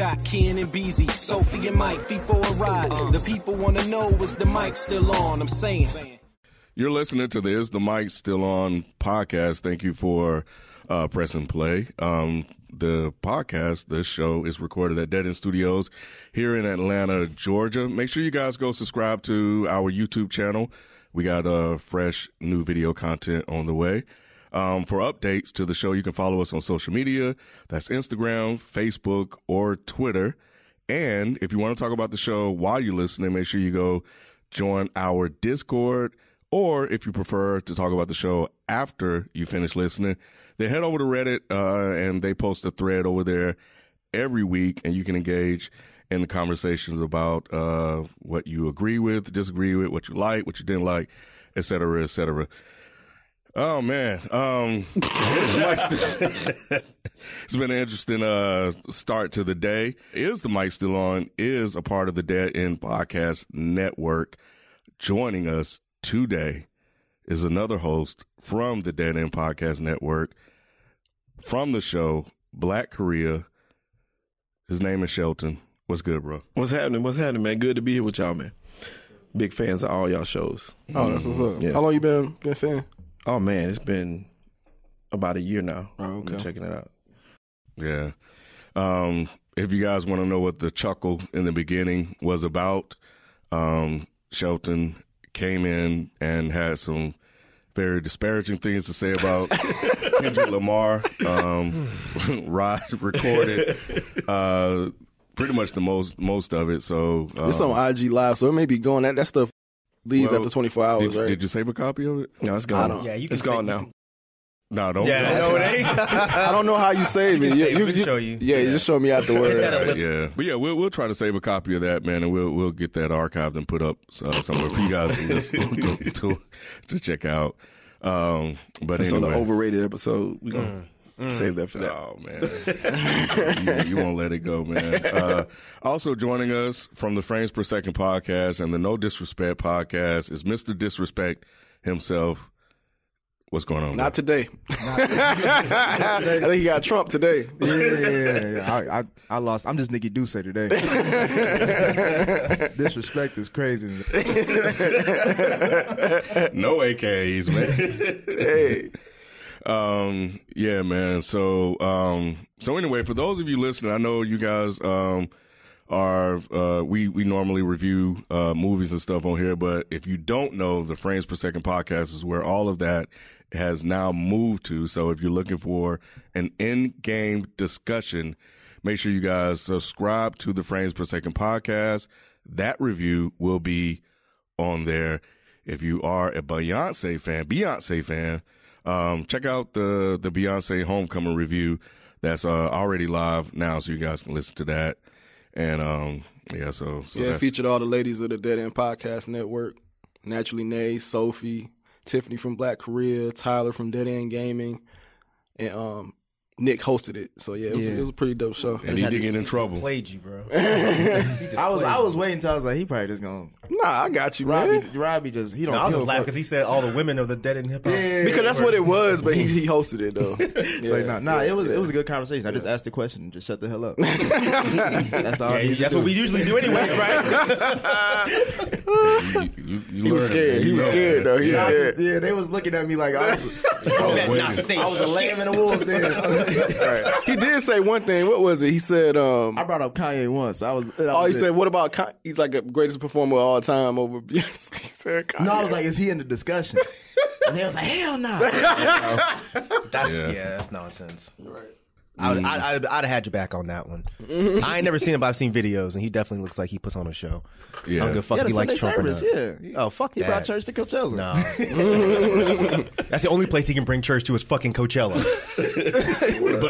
got Ken and Beezy, Sophie and Mike, for a ride. The people wanna know is the mic still on? I'm saying. You're listening to the Is the Mic Still On podcast. Thank you for uh, pressing play. Um, the podcast, this show is recorded at Dead End Studios here in Atlanta, Georgia. Make sure you guys go subscribe to our YouTube channel. We got uh, fresh new video content on the way. Um, for updates to the show, you can follow us on social media. That's Instagram, Facebook, or Twitter. And if you want to talk about the show while you're listening, make sure you go join our Discord. Or if you prefer to talk about the show after you finish listening, then head over to Reddit uh, and they post a thread over there every week, and you can engage in the conversations about uh, what you agree with, disagree with, what you like, what you didn't like, et cetera, et cetera. Oh man, um, it's been an interesting uh, start to the day. Is the mic still on? Is a part of the Dead End Podcast Network. Joining us today is another host from the Dead End Podcast Network, from the show Black Korea. His name is Shelton. What's good, bro? What's happening? What's happening, man? Good to be here with y'all, man. Big fans of all y'all shows. Oh, that's what's up. Yeah. How long you been been a fan? Oh man, it's been about a year now. Oh, okay. Been checking it out. Yeah. Um, if you guys want to know what the chuckle in the beginning was about, um, Shelton came in and had some very disparaging things to say about Kendrick Lamar. Um, Rod recorded uh, pretty much the most most of it. So um, It's on IG Live, so it may be going. That that stuff leaves well, after 24 hours, Did, right? did you save a copy of it? No, it's gone. Yeah, you can it's say- gone now. can- No, don't. Yeah, no, it ain't. I don't know how you save You it. can You, save it. you, you- show you. Yeah, you just show me afterwards. Hit that yeah, but yeah, we'll we'll try to save a copy of that, man, and we'll we'll get that archived and put up uh, somewhere for you guys to, to, to to check out. Um, but That's on the overrated episode. We gonna save that for that. Oh man, you, you won't let it go, man. Uh, also joining us from the Frames Per Second podcast and the No Disrespect podcast is Mister Disrespect himself. What's going on? Not bro? today. I think he got Trump today. Yeah, yeah, yeah, yeah. I, I, I lost. I'm just Nikki Duce today. Disrespect is crazy. no AKs, man. hey, Um, yeah, man. So, um, so anyway, for those of you listening, I know you guys, um, are, uh, we, we normally review, uh, movies and stuff on here, but if you don't know, the Frames Per Second podcast is where all of that has now moved to. So if you're looking for an Endgame discussion, make sure you guys subscribe to the Frames Per Second podcast. That review will be on there. If you are a Beyonce fan, Beyonce fan, um, check out the the Beyonce Homecoming review that's uh, already live now, so you guys can listen to that. And um, yeah, so, so yeah, featured all the ladies of the Dead End Podcast Network. Naturally, Nay, Sophie, Tiffany from Black Korea, Tyler from Dead End Gaming, and um, Nick hosted it. So yeah, it was, Yeah. it was a pretty dope show. and he did get in trouble. Played you, bro. I was I was waiting until I was like, he probably just gonna Nah, I got you, man. Robbie. Robbie just he don't. No, I was just laughing because he said all the women of the dead in hip hop. Yeah, Because that's what it was, but he he hosted it though. It's like, nah, nah, it was it was a good conversation. I just asked the question and just shut the hell up. that's all. Yeah, that's what we usually do anyway, right? You- you- you He was scared. He was scared though. He was Yeah, scared. yeah, they was looking at me like I was, better wait. not say I was a lamb in the wolves. Then Right. He did say one thing. What was it? He said, um, I brought up Kanye once. I was. that oh, was he it. said, what about Con- he's like the greatest performer of all time over Beyonce. He said, No, I was like, is he in the discussion? And they was like, hell no. That's Yeah. yeah. that's nonsense. I would, I, I'd, I'd have had you back on that one. I ain't never seen him, but I've seen videos, and he definitely looks like he puts on a show. Yeah. I don't give a fuck Yeah, if he the likes Sunday Trump or not. Yeah. Oh fuck He that. brought church to Coachella. No, that's the only place he can bring church to is fucking Coachella.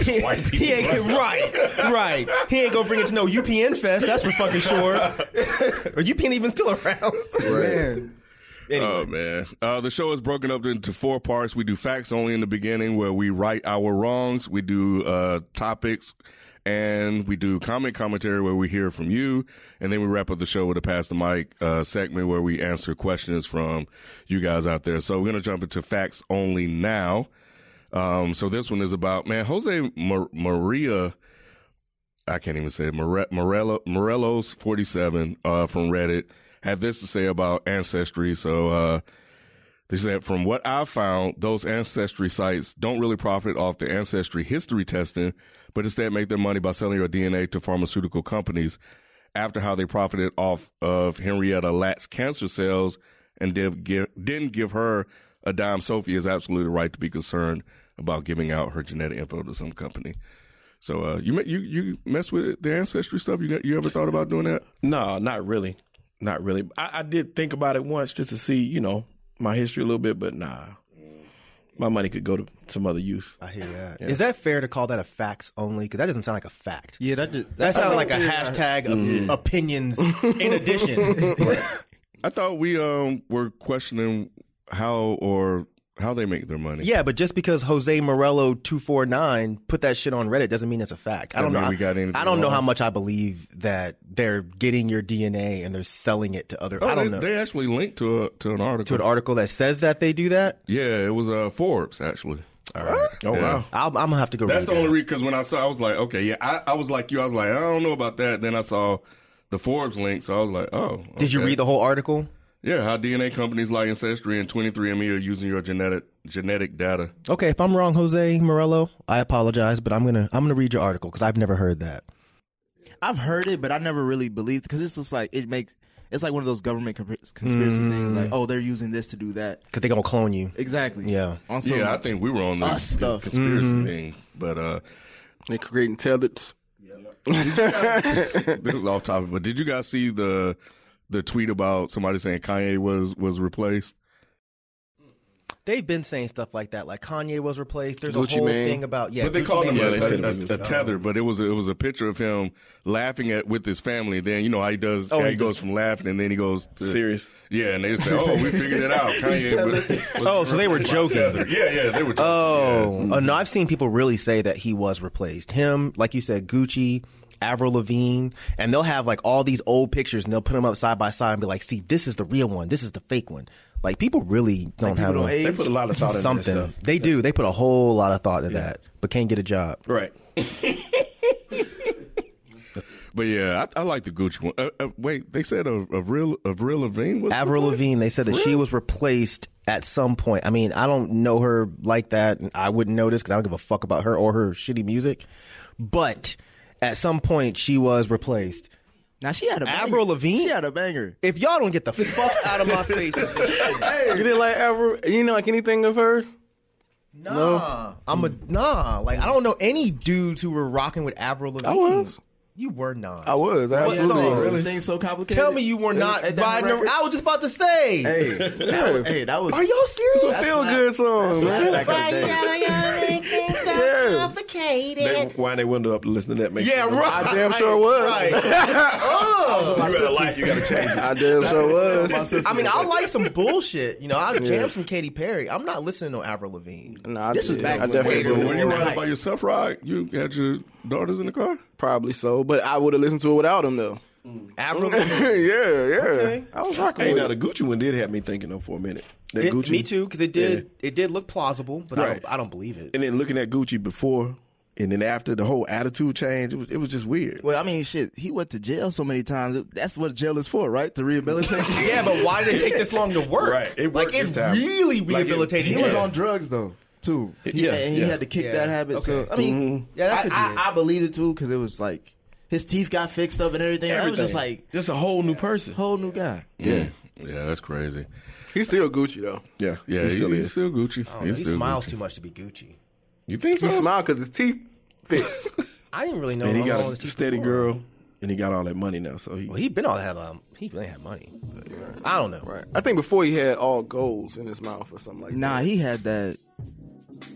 he, white people he ain't right, right. He ain't gonna bring it to no UPN fest. That's for fucking sure. or UPN even still around? Man. Oh man, uh, the show is broken up into four parts. We do facts only in the beginning, where we right our wrongs. We do uh, topics, and we do comment commentary, where we hear from you, and then we wrap up the show with a pass the mic uh, segment, where we answer questions from you guys out there. So we're gonna jump into facts only now. Um, so this one is about man Jose Mar- Maria. I can't even say it. More- Morello, Morello's 47 uh, from Reddit had this to say about Ancestry. So uh, they said, from what I've found, those Ancestry sites don't really profit off the Ancestry history testing, but instead make their money by selling your DNA to pharmaceutical companies after how they profited off of Henrietta Lacks' cancer cells and did give, didn't give her a dime. Sophie is absolutely right to be concerned about giving out her genetic info to some company. So uh, you you you mess with the ancestry stuff? You you ever thought about doing that? No, not really. Not really. I, I did think about it once just to see, you know, my history a little bit, but nah. My money could go to some other use. I hear that. Is that fair to call that a facts only? Because that doesn't sound like a fact. Yeah, that just, That sounds like a hashtag of opinions in addition. I thought we um were questioning how or how they make their money. yeah, but just because Jose Morello two four nine put that shit on Reddit doesn't mean it's a fact. I don't know. got I don't know wrong. how much I believe that they're getting your DNA and they're selling it to other. Oh, I don't they, know they actually linked to a, to an article. to an article that says that they do that. Yeah, it was uh, Forbes actually. All right. Oh, Yeah. wow. I'll, I'm gonna have to go. That's read the that. only reason because when I saw, I was like, okay, yeah, I, I was like you, I was like, I don't know about that. Then I saw the Forbes link, so I was like, oh. Did you read the whole article? Yeah, how DNA companies like Ancestry and 23andMe are using your genetic genetic data. Okay, if I'm wrong, Jose Morello, I apologize, but I'm gonna I'm gonna read your article because I've never heard that. I've heard it, but I never really believed because it's just like it makes it's like one of those government compr- conspiracy things. Like, oh, they're using this to do that. Because they're gonna clone you. Exactly. Yeah. On some- yeah, I think we were on the us stuff. conspiracy thing, but uh, they're creating tethers. this is off topic. But did you guys see the the tweet about somebody saying Kanye was was replaced? They've been saying stuff like that, like Kanye was replaced. There's Gucci a whole Mane. thing about yeah. but they Gucci called him Mane a, was they a, replaced. a, a tether. But it was a, it was a picture of him laughing at with his family. Then you know how he does. Oh, how he he goes from laughing and then he goes to, Serious. Yeah, and they say, "Oh, we figured it out." Kanye was, was Oh, so they were joking. Tether. Yeah, yeah, they were. Joking. Oh, Yeah. uh, no, I've seen people really say that he was replaced. Him, like you said, Gucci, Avril Lavigne, and they'll have like all these old pictures and they'll put them up side by side and be like, "See, this is the real one. This is the fake one." Like people really don't have don't no- age. They put a lot of thought into something. that stuff. They do. They put a whole lot of thought into that, but can't get a job. Right. But yeah, I, I like the Gucci one. Uh, uh, wait, they said of of real of real Lavigne was Avril replaced? Lavigne, they said that she was replaced at some point. I mean, I don't know her like that. and I wouldn't notice because I don't give a fuck about her or her shitty music. But at some point, she was replaced. Now she had a banger. Avril Lavigne? She had a banger. If y'all don't get the fuck out of my face with this shit, You didn't like ever? You didn't like anything of hers? nah, I'm a nah. Like I don't know any dudes who were rocking with Avril Lavigne. was. You were not. I was. I absolutely song? was. Everything's so complicated. Tell me you were not Ain't that riding. record? around- I was just about to say. Hey, that was, hey, that was. Are y'all serious? It's a feel good song, man. back in the day. Yeah. They wind their window up to listen to that. Make Yeah, right. I damn sure was. Right. Oh. You better like, you gotta change it. I damn sure was. I mean, I like some bullshit. You know, I jam some Katy Perry. I'm not listening to no Avril Lavigne. Nah, I This was did. back I when- definitely Wait, But did. when you And riding by yourself, Rod, you had your daughters in the car. Probably so, but I would have listened to it without him though. Mm. Avril yeah, Lavigne. yeah. I was rocking Hey, with now the Gucci one did have me thinking though for a minute. That It- Gucci, me too, because it did. It did look plausible, but I, don't, I don't believe it. And then looking at Gucci before and then after, the whole attitude change. It was, it was just weird. Well, I mean, shit. He went to jail so many times. That's what jail is for, right? To rehabilitate. yeah, but why did it take this long to work? Right. It like it this time. really Like, it- rehabilitated. he him. was on drugs though, too. He, Yeah, and he yeah. had to kick Yeah. that habit. So I mean, Yeah, that I, could be I, it. I believed it too because it was like his teeth got fixed up and everything. I was just like just a whole new person. whole new guy. Yeah, yeah, that's crazy. He's still Gucci though. Yeah, Yeah, he he- still he's is. still Gucci. I don't He's he still smiles Gucci. too much to be Gucci. You think so? He so? smiled because his teeth fixed. I didn't really know. and he got a steady before. girl, and he got all that money now. So he, Well, he been all that. um, he really had money. I don't know. right. I think before he had all golds in his mouth or something like Nah, that. Nah, he had that.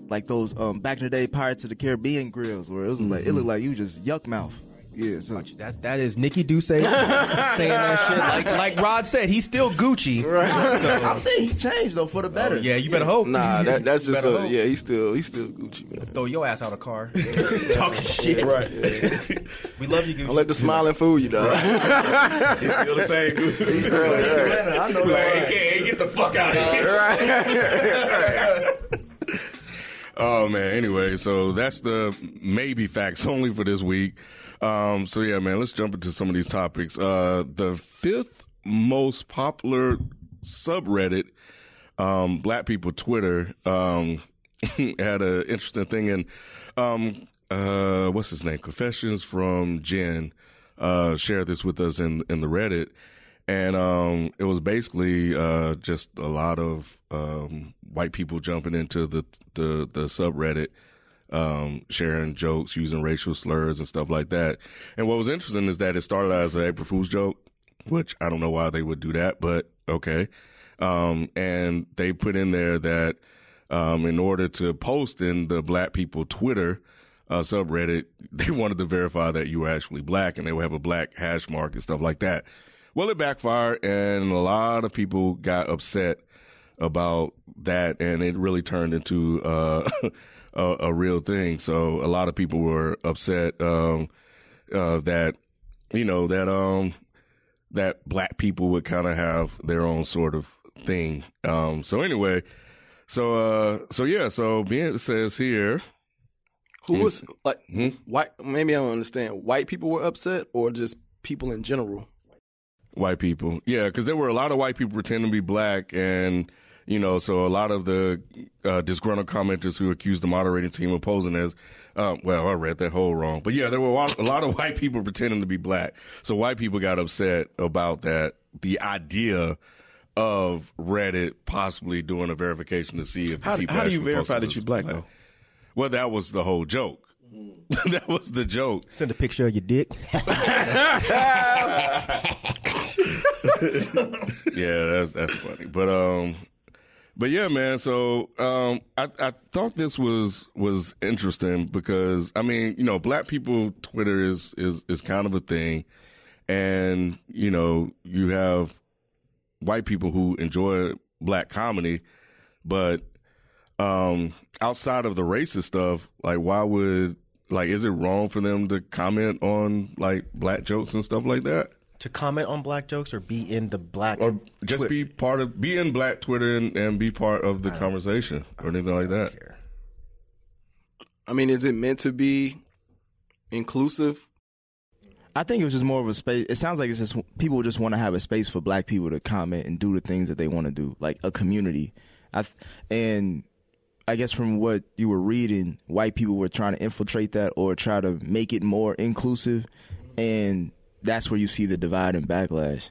Like those um back in the day Pirates of the Caribbean grills where it was like it looked like you just yuck mouth. Yeah, so That that is Nikki Duce saying that shit. Like like Rod said, he's still Gucci. I'm saying he changed though for the better. Yeah, you better hope. Nah, that, that's just a, yeah. He's still he's still Gucci man. Throw your ass out of car. Talking shit. right. We love you, Gucci. Don't let the smiling fool you, dog. He's still the same. Gucci. I know. Like, hey, kid, get the fuck out of here. Oh man. Anyway, so that's the maybe facts only for this week. Um, so yeah, man, let's jump into some of these topics. Uh, the fifth most popular subreddit, um, Black People Twitter, um, had an interesting thing in, um, uh, what's his name? Confessions from Jen, uh, shared this with us in, in the Reddit. And, um, it was basically, uh, just a lot of, um, white people jumping into the, the, the subreddit, um, sharing jokes, using racial slurs and stuff like that. And what was interesting is that it started out as an April Fool's joke, which I don't know why they would do that, but okay. Um, and they put in there that, um, in order to post in the black people Twitter, uh, subreddit, they wanted to verify that you were actually black and they would have a black hash mark and stuff like that. Well, it backfired and a lot of people got upset about that and it really turned into, uh, a, a real thing. So a lot of people were upset, um, uh, that, you know, that, um, that black people would kind of have their own sort of thing. Um, so anyway, so, uh, so yeah, so being says here, Who was like Hmm? white? Maybe I don't understand. White people were upset, or just people in general. White people. Yeah, because there were a lot of white people pretending to be black, and you know, so a lot of the uh, disgruntled commenters who accused the moderating team of posing as, um, well, I read that whole wrong, but yeah, there were a lot, of white people pretending to be black. So white people got upset about that. The idea of Reddit possibly doing a verification to see if the How, people how do you verify that you're black though? Well, that was the whole joke. that was the joke. Send a picture of your dick. yeah, that's that's funny. But um, but yeah, man. So um, I I thought this was was interesting because I mean, you know, black people Twitter is is is kind of a thing, and you know, you have white people who enjoy black comedy, but um, outside of the racist stuff, like why would like is it wrong for them to comment on like black jokes and stuff like that? To comment on black jokes or be in the black or just Twi- be part of be in black twitter and, and be part of the conversation or anything like that care. I mean, is it meant to be inclusive? I think it was just more of a space. It sounds like it's just people just want to have a space for black people to comment and do the things that they want to do, like a community. I th- and I guess from what you were reading, white people were trying to infiltrate that or try to make it more inclusive, and that's where you see the divide and backlash.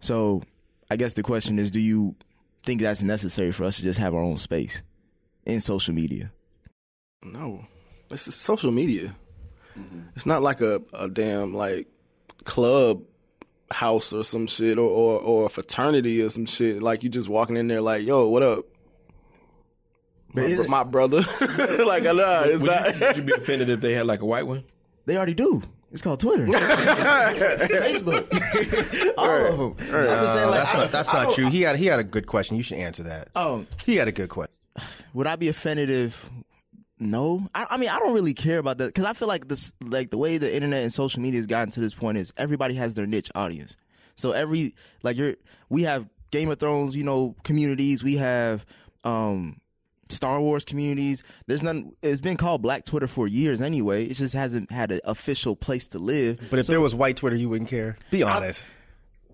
So, I guess the question is, do you think that's necessary for us to just have our own space in social media? No, this is social media. Mm-hmm. It's not like a, a damn like club house or some shit or, or or a fraternity or some shit. Like you just walking in there like, yo, what up? My, br- my brother. like, nah, it's Would not. you, would you be offended if they had like a white one? They already do. It's called Twitter, Facebook, all of them. I'm just saying, like, that's I- not that's I not true. He had he had a good question. You should answer that. Oh, He had a good question. would I be offended if? No, I, I mean I don't really care about that because I feel like this, like the way the internet and social media has gotten to this point is everybody has their niche audience. So every like you're, we have Game of Thrones, you know, communities. We have um Star Wars communities. There's none. It's been called Black Twitter for years anyway. It just hasn't had an official place to live. But if there was white Twitter, you wouldn't care. Be honest.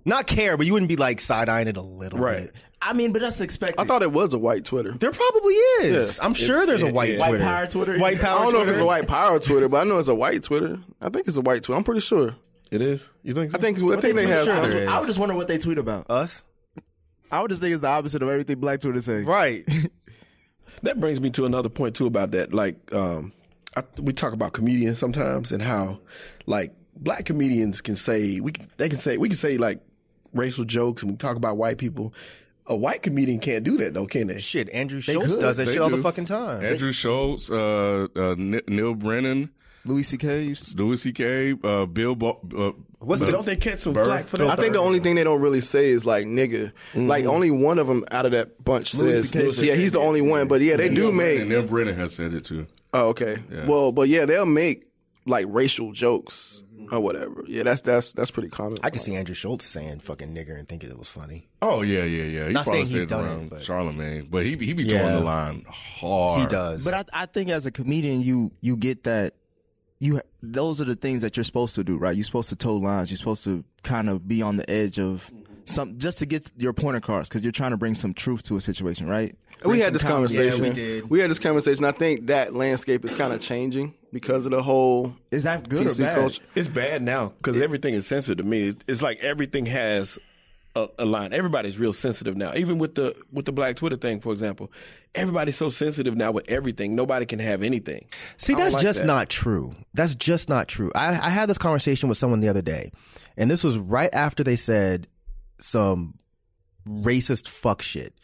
Not care, but you wouldn't be like side eyeing it a little Right. bit. I mean, but that's expected. I thought it was a white Twitter. There probably is. I'm sure there's a it- white it- White power Twitter? White power. I don't know if it's a white power Twitter, but I know it's a white Twitter. I think it's a white Twitter. I'm pretty sure. It is. You think? So? I think I think they have. sure some- I was just wondering what they tweet about. Us. I would just think it's the opposite of everything Black Twitter say. Right. That brings me to another point too about that. Like, um, I, we talk about comedians sometimes and how, like, black comedians can say we can, they can say we can say like racial jokes and we talk about white people. A white comedian can't do that though, can they? Shit, Andrew Schulz could. does that They shit all the fucking time. andrew schulz uh, uh, neil brennan Louis C.K. louis ck uh, bill Bo- uh, What's the- Don't they catch some Burr. flack for that? I think the only thing they don't really say is like nigga. Mm-hmm. Like only one of them out of that bunch Louis says, CK said yeah, he's the only one. But yeah, they do neil make. And neil brennan has said it too Oh, okay. Yeah. Well, but yeah, they'll make like racial jokes. or whatever. Yeah, that's that's that's pretty common. I can see Andrew Schulz saying "fucking nigger" and thinking it was funny. Oh yeah, yeah, yeah. He Not probably saying he's said done it, but- Charlemagne, but he he be Yeah. towing the line hard. He does, But I, I think as a comedian, you you get that you those are the things that you're supposed to do, right? You're supposed to toe lines. You're supposed to kind of be on the edge of mm-hmm. some just to get your point across because you're trying to bring some truth to a situation, right? we had this conversation. Yeah, we did. We had this conversation. I think that landscape is kind of changing because of the whole Is that good or PC bad? culture. It's bad now because everything is sensitive to me. It's, it's like everything has a, a line. Everybody's real sensitive now. Even with the with the Black Twitter thing, for example, everybody's so sensitive now with everything. Nobody can have anything. See, that's like just that. not true. That's just not true. I, I had this conversation with someone the other day, and this was right after they said some racist fuck shit.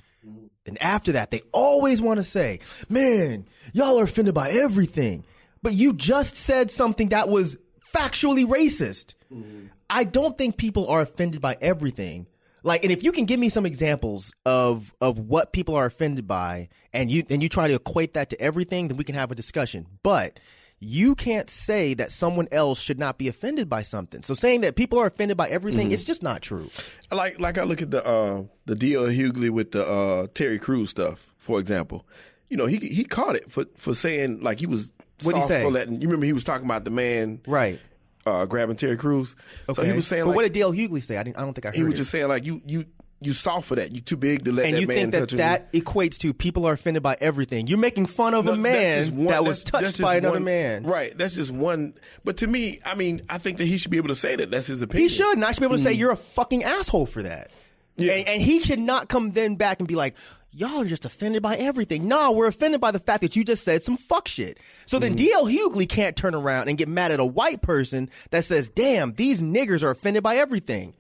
And after that, they always want to say, man, y'all are offended by everything. But you just said something that was factually racist. Mm-hmm. I don't think people are offended by everything. Like, and if you can give me some examples of of what people are offended by, and you and you try to equate that to everything, then we can have a discussion. But you can't say that someone else should not be offended by something. So saying that people are offended by everything, it's just not true. like like I look at the uh the D.L. Hughley with the uh Terry Crews stuff, for example. You know, he he caught it for for saying like he was What'd he say? for letting. You remember he was talking about the man Right. Uh grabbing Terry Crews. So he was saying but like what did DL Hughley say? I, didn't, I don't think I heard he was it. just saying like you you you soft for that. You're too big to let and that you man think that touch you. that equates to people are offended by everything. You're making fun of No, a man one- that was touched by another one- man. Right. That's just one. But to me, I mean, I think that he should be able to say that. That's his opinion. He should, and I should be able to say you're a fucking asshole for that. Yeah. And, and he cannot come then back and be like, y'all are just offended by everything. No, we're offended by the fact that you just said some fuck shit. So then hmm. DL Hughley can't turn around and get mad at a white person that says, damn, these niggers are offended by everything.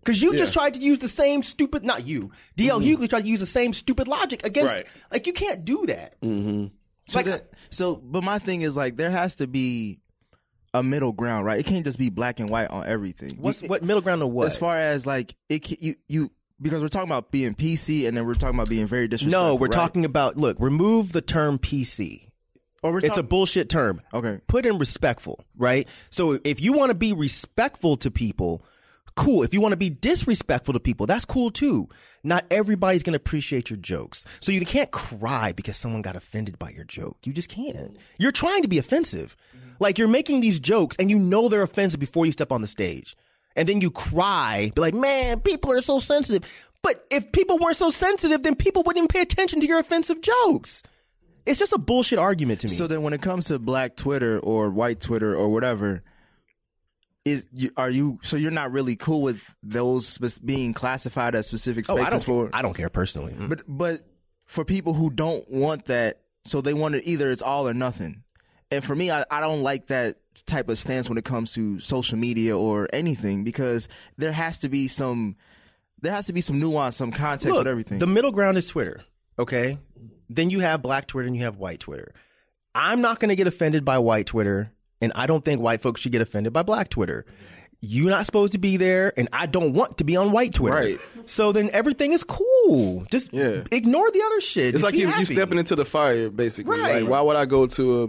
Because you just tried to use the same stupid, not you, DL mm-hmm. Hughley tried to use the same stupid logic against, Right. like, you can't do that. Mm-hmm. So, Like- that- so, but my thing is like there has to be a middle ground, right? It can't just be black and white on everything. What's, what middle ground or what? As far as like it, you you because we're talking about being PC and then we're talking about being very disrespectful. no, we're right? talking about, look, remove the term PC. Or oh, we're It's a bullshit term. Okay. Put in respectful, right? So if you want to be respectful to people, cool. If you want to be disrespectful to people, that's cool too. Not everybody's going to appreciate your jokes. So you can't cry because someone got offended by your joke. You just can't. You're trying to be offensive. Mm-hmm. Like you're making these jokes and you know they're offensive before you step on the stage. And then you cry, be like, man, people are so sensitive. But if people weren't so sensitive, then people wouldn't even pay attention to your offensive jokes. It's just a bullshit argument to me. So then, when it comes to black Twitter or white Twitter or whatever, is are you? So you're not really cool with those being classified as specific Oh, spaces I don't. for? I don't care personally. Mm. But but for people who don't want that, so they want it either it's all or nothing. And for me, I, I don't like that type of stance when it comes to social media or anything because there has to be some there has to be some nuance, some context Look, with everything. the middle ground is Twitter. Okay, then you have black Twitter and you have white Twitter. I'm not going to get offended by white Twitter, and I don't think white folks should get offended by black Twitter. You're not supposed to be there, and I don't want to be on white Twitter. Right. So then everything is cool. Just Yeah. ignore the other shit. It's Just like be you, you stepping into the fire, basically. Right. Like, why would I go to a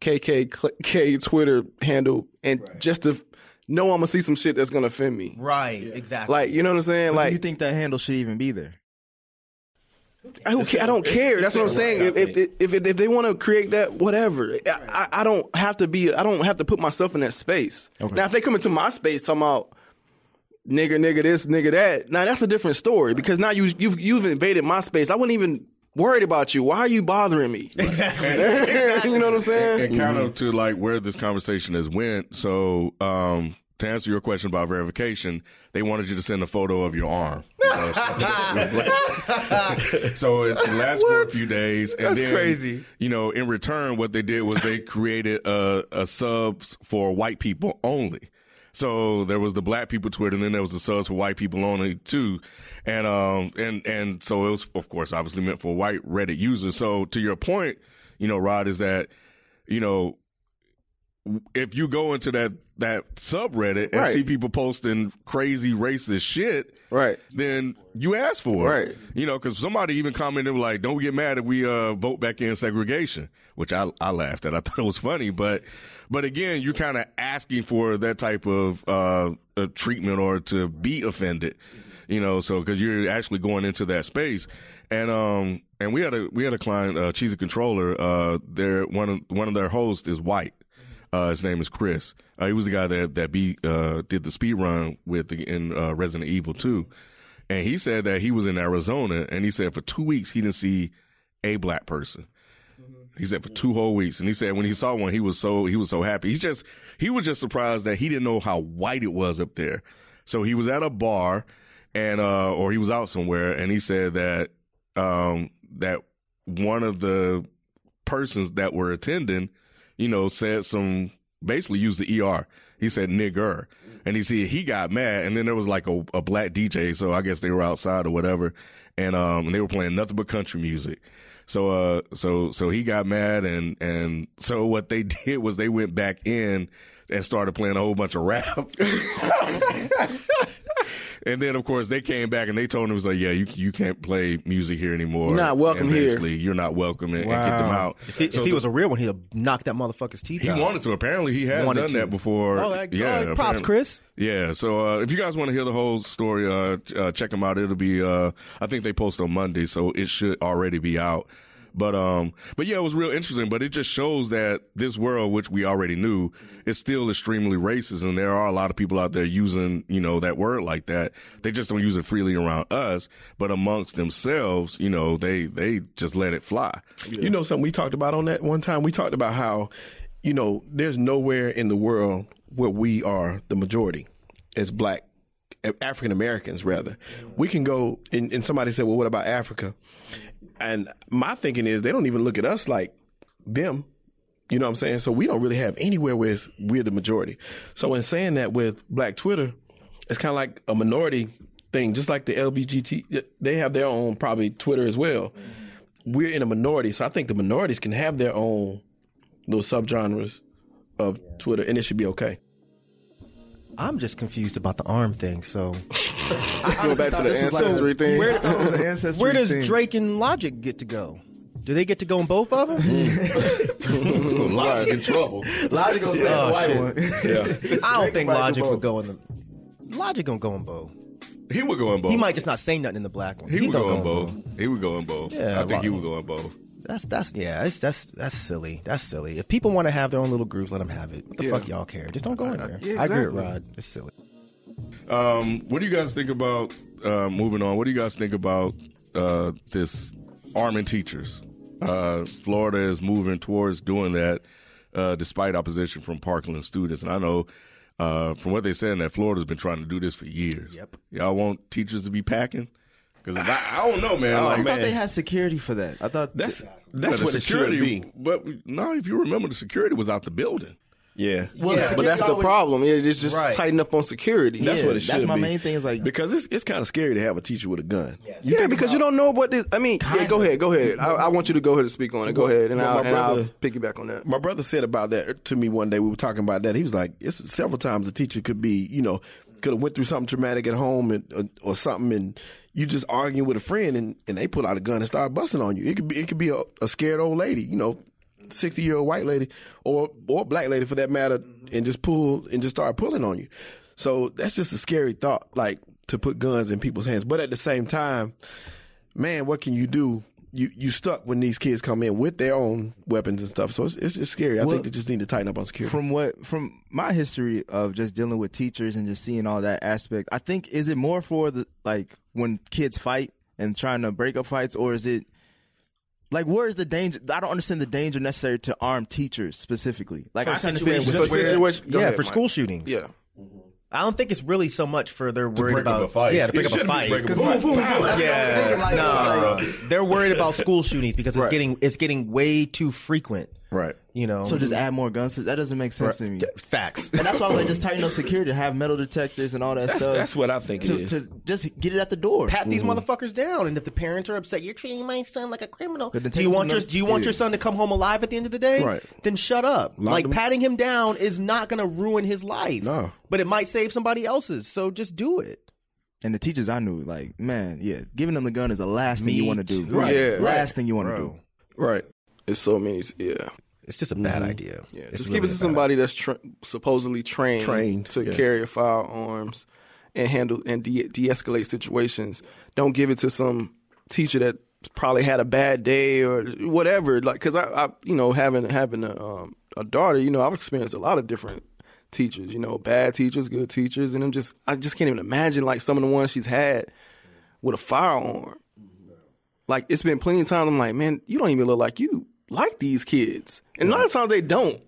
KKK Twitter handle and just to know I'm gonna see some shit that's gonna offend me? Right. Exactly. Like, you know what I'm saying? But like, do you think that handle should even be there? I don't, care, I don't care. That's what I'm saying. If if if, if, if they want to create that, whatever. I, I, I don't have to be. I don't have to put myself in that space. Now, if they come into my space talking about nigga, nigga, this, nigga, that, now that's a different story because now you you've you've invaded my space. I wouldn't even worried about you. Why are you bothering me? Exactly. you know what I'm saying? and kind of to like where this conversation has went. So, um, to answer your question about verification, they wanted you to send a photo of your arm. so it lasts for a few days, and That's then crazy. you know, in return, what they did was they created a, a subs for white people only. So there was the black people Twitter, and then there was the subs for white people only too, and um and and so it was of course obviously meant for white Reddit users. So to your point, you know, Rod, is that you know if you go into that that subreddit and Right. see people posting crazy racist shit, Right. then you ask for it. Right. You know, because somebody even commented like, "Don't get mad if we uh, vote back in segregation," which I I laughed at. I thought it was funny, but But again, you're kind of asking for that type of uh, treatment or to be offended, you know. So because you're actually going into that space, and um, and we had a we had a client, uh, Cheesy Controller. Uh, their one of one of their hosts is white. Uh, his name is Chris. Uh, he was the guy that that uh, did the speed run with the, in uh, Resident Evil 2. And he said that he was in Arizona and he said for two weeks he didn't see a black person. He said for two whole weeks. And he said when he saw one, he was so he was so happy. He's just he was just surprised that he didn't know how white it was up there. So he was at a bar and uh or he was out somewhere and he said that um that one of the persons that were attending, you know, said some basically used the ER. He said nigger. And he said he got mad and then there was like a, a black DJ, so I guess they were outside or whatever. And um and they were playing nothing but country music. So uh so so he got mad and and so what they did was they went back in and started playing a whole bunch of rap. and then of course they came back and they told him it was like, yeah, you you can't play music here anymore. You're not welcome here. You're not welcome and, and get them out. If, he, So if he the- was a real one, he'd have knocked that motherfucker's teeth he out. wanted to. Apparently, he has Wanted done to. that before. Oh, like, yeah. oh, props. Chris. Yeah. So uh, if you guys want to hear the whole story, uh, uh, check them out. It'll be. Uh, I think they post on Monday, so it should already be out. But um, but yeah, it was real interesting. But it just shows that this world, which we already knew, is still extremely racist, and there are a lot of people out there using you know that word like that. They just don't use it freely around us, but amongst themselves, you know, they they just let it fly. You know something we talked about on that one time? We talked about how, you know, there's nowhere in the world where we are the majority as black African Americans rather. We can go and, and somebody said, Well, what about Africa? And my thinking is they don't even look at us like them. You know what I'm saying? So we don't really have anywhere where we're the majority. So in saying that with Black Twitter, it's kind of like a minority thing, just like the LGBT. They have their own probably Twitter as well. Mm-hmm. We're in a minority, so I think the minorities can have their own little subgenres of Twitter, and it should be okay. I'm just confused about the arm thing. So Go back to the ancestry thing. where, ancestry where does thing. Drake and Logic get to go? Do they get to go in both of them? Mm. Logic in trouble. Logic gonna say Oh, the white shit. one. I don't think Logic would go in the. Logic gonna go in both. He would go in both. He might just not say nothing in the black one. He, would gonna go in in both. He would go in both. Yeah, I think he would go in both. That's that's yeah. It's, that's that's silly. That's silly. If people want to have their own little groups, let them have it. What the Yeah. fuck y'all care? Just don't go in there. Yeah, I agree with. Rod. It's silly. Um, what do you guys think about uh, moving on? What do you guys think about uh, this arming teachers? Uh, Florida is moving towards doing that, uh, despite opposition from Parkland students. And I know uh, from what they said that Florida's been trying to do this for years. Yep. Y'all want teachers to be packing? Because I, I don't know, man. Oh, like, I man. thought they had security for that. I thought That's but that's what it should security, be. But no, if you remember, the security was out the building. Yeah, Well, Yeah, but that's the problem. Yeah, it's just Right. tighten up on security. that's Yeah, what it should that's my be. main thing is like- because it's it's kind of scary to have a teacher with a gun. Yeah, because you don't know what this. I mean, yeah, go ahead, go ahead. I, I want you to go ahead and speak on it. Go ahead, and, Well, I'll, my and I'll piggyback on that. My brother said about that to me one day. We were talking about that. He was like, it's several times a teacher could be, you know, could have went through something traumatic at home and, or, or something, and you just arguing with a friend, and, and they pull out a gun and start busting on you. It could be it could be a, a scared old lady, you know, sixty year old white lady, or or black lady for that matter, and just pull and just start pulling on you. So that's just a scary thought, like to put guns in people's hands. But at the same time, man, what can you do? You you stuck when these kids come in with their own weapons and stuff. So it's it's just scary. I Well, think they just need to tighten up on security. from what from my history of just dealing with teachers and just seeing all that aspect, I think is it more for the like when kids fight and trying to break up fights, or is it like where is the danger? I don't understand the danger necessary to arm teachers specifically. Like I understand situations where- situation- yeah, ahead, for Mike. school shootings. Yeah, I don't think it's really so much for they're worried about a fight. Yeah, to break up a fight. break up a 'Cause- fight. Boom, boom, boom. That's what I was yeah, thinking, like, no, like- they're worried about school shootings because it's Right. getting it's getting way too frequent. Right. You know, so just add more guns. That doesn't make sense to me. facts. And that's why I was like, just tighten up security, to have metal detectors and all that That's, stuff. that's what I think to, it is. to just get it at the door. Pat these mm-hmm. motherfuckers down, and if the parents are upset, you're treating my son like a criminal. Do you want your Do you want your son to come home alive at the end of the day? Right. Then shut up. Lock like them- patting him down is not going to ruin his life. No. but it might save somebody else's. So just do it. And the teachers I knew, like, man, yeah, giving them the gun is the last thing you want to do. Right. Yeah. Last thing you want to do. right. It's so many. Yeah, It's just a bad idea. Yeah, It's just really give it to bad somebody that's tra- supposedly trained, Trained, to yeah. carry firearms and handle and de- de-escalate situations. Don't give it to some teacher that probably had a bad day or whatever. Like, because I, I, you know, having having a, um, a daughter, you know, I've experienced a lot of different teachers. You know, bad teachers, good teachers, and I'm just, I just can't even imagine like some of the ones she's had with a firearm. Like, it's been plenty of times. I'm like, man, you don't even look like you like these kids, and a lot of times they don't.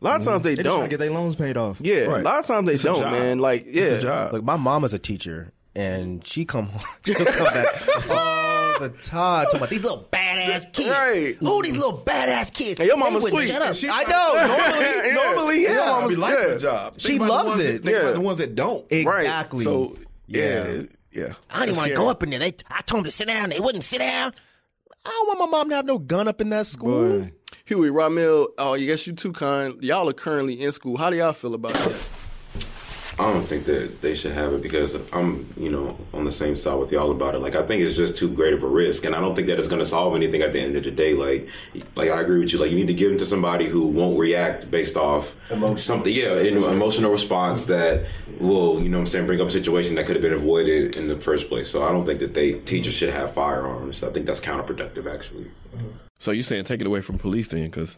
A lot of times they They don't. to get their loans paid off. Yeah, Right. a lot of times they a don't, job. man. Like, yeah, It's a job. Look, my mom is a teacher, and she come home, she'll come back all the time talking about these little badass kids. Right. Oh, these little badass kids. Hey, your They mama's sweet. Shut up. She- I know. Normally, Yeah. normally, yeah. Your mama's- Be like yeah. the job. Think She loves it. That, think Yeah. the ones that don't. exactly. So yeah, Yeah. yeah. I didn't That's want to go up in there. They, I told them to sit down. They wouldn't sit down. I don't want my mom to have no gun up in that school. Boy. Huey, Ramil, oh, I guess you too kind. Y'all are currently in school. How do y'all feel about that? I don't think that they should have it because I'm, you know, on the same side with y'all about it. Like, I think it's just too great of a risk, and I don't think that it's going to solve anything at the end of the day. Like, like I agree with you. Like, you need to give it to somebody who won't react based off something. Yeah, an emotional response that will, you know, what I'm saying, bring up a situation that could have been avoided in the first place. So I don't think that they teachers should have firearms. I think that's counterproductive, actually. Mm-hmm. So you're saying take it away from police then? Because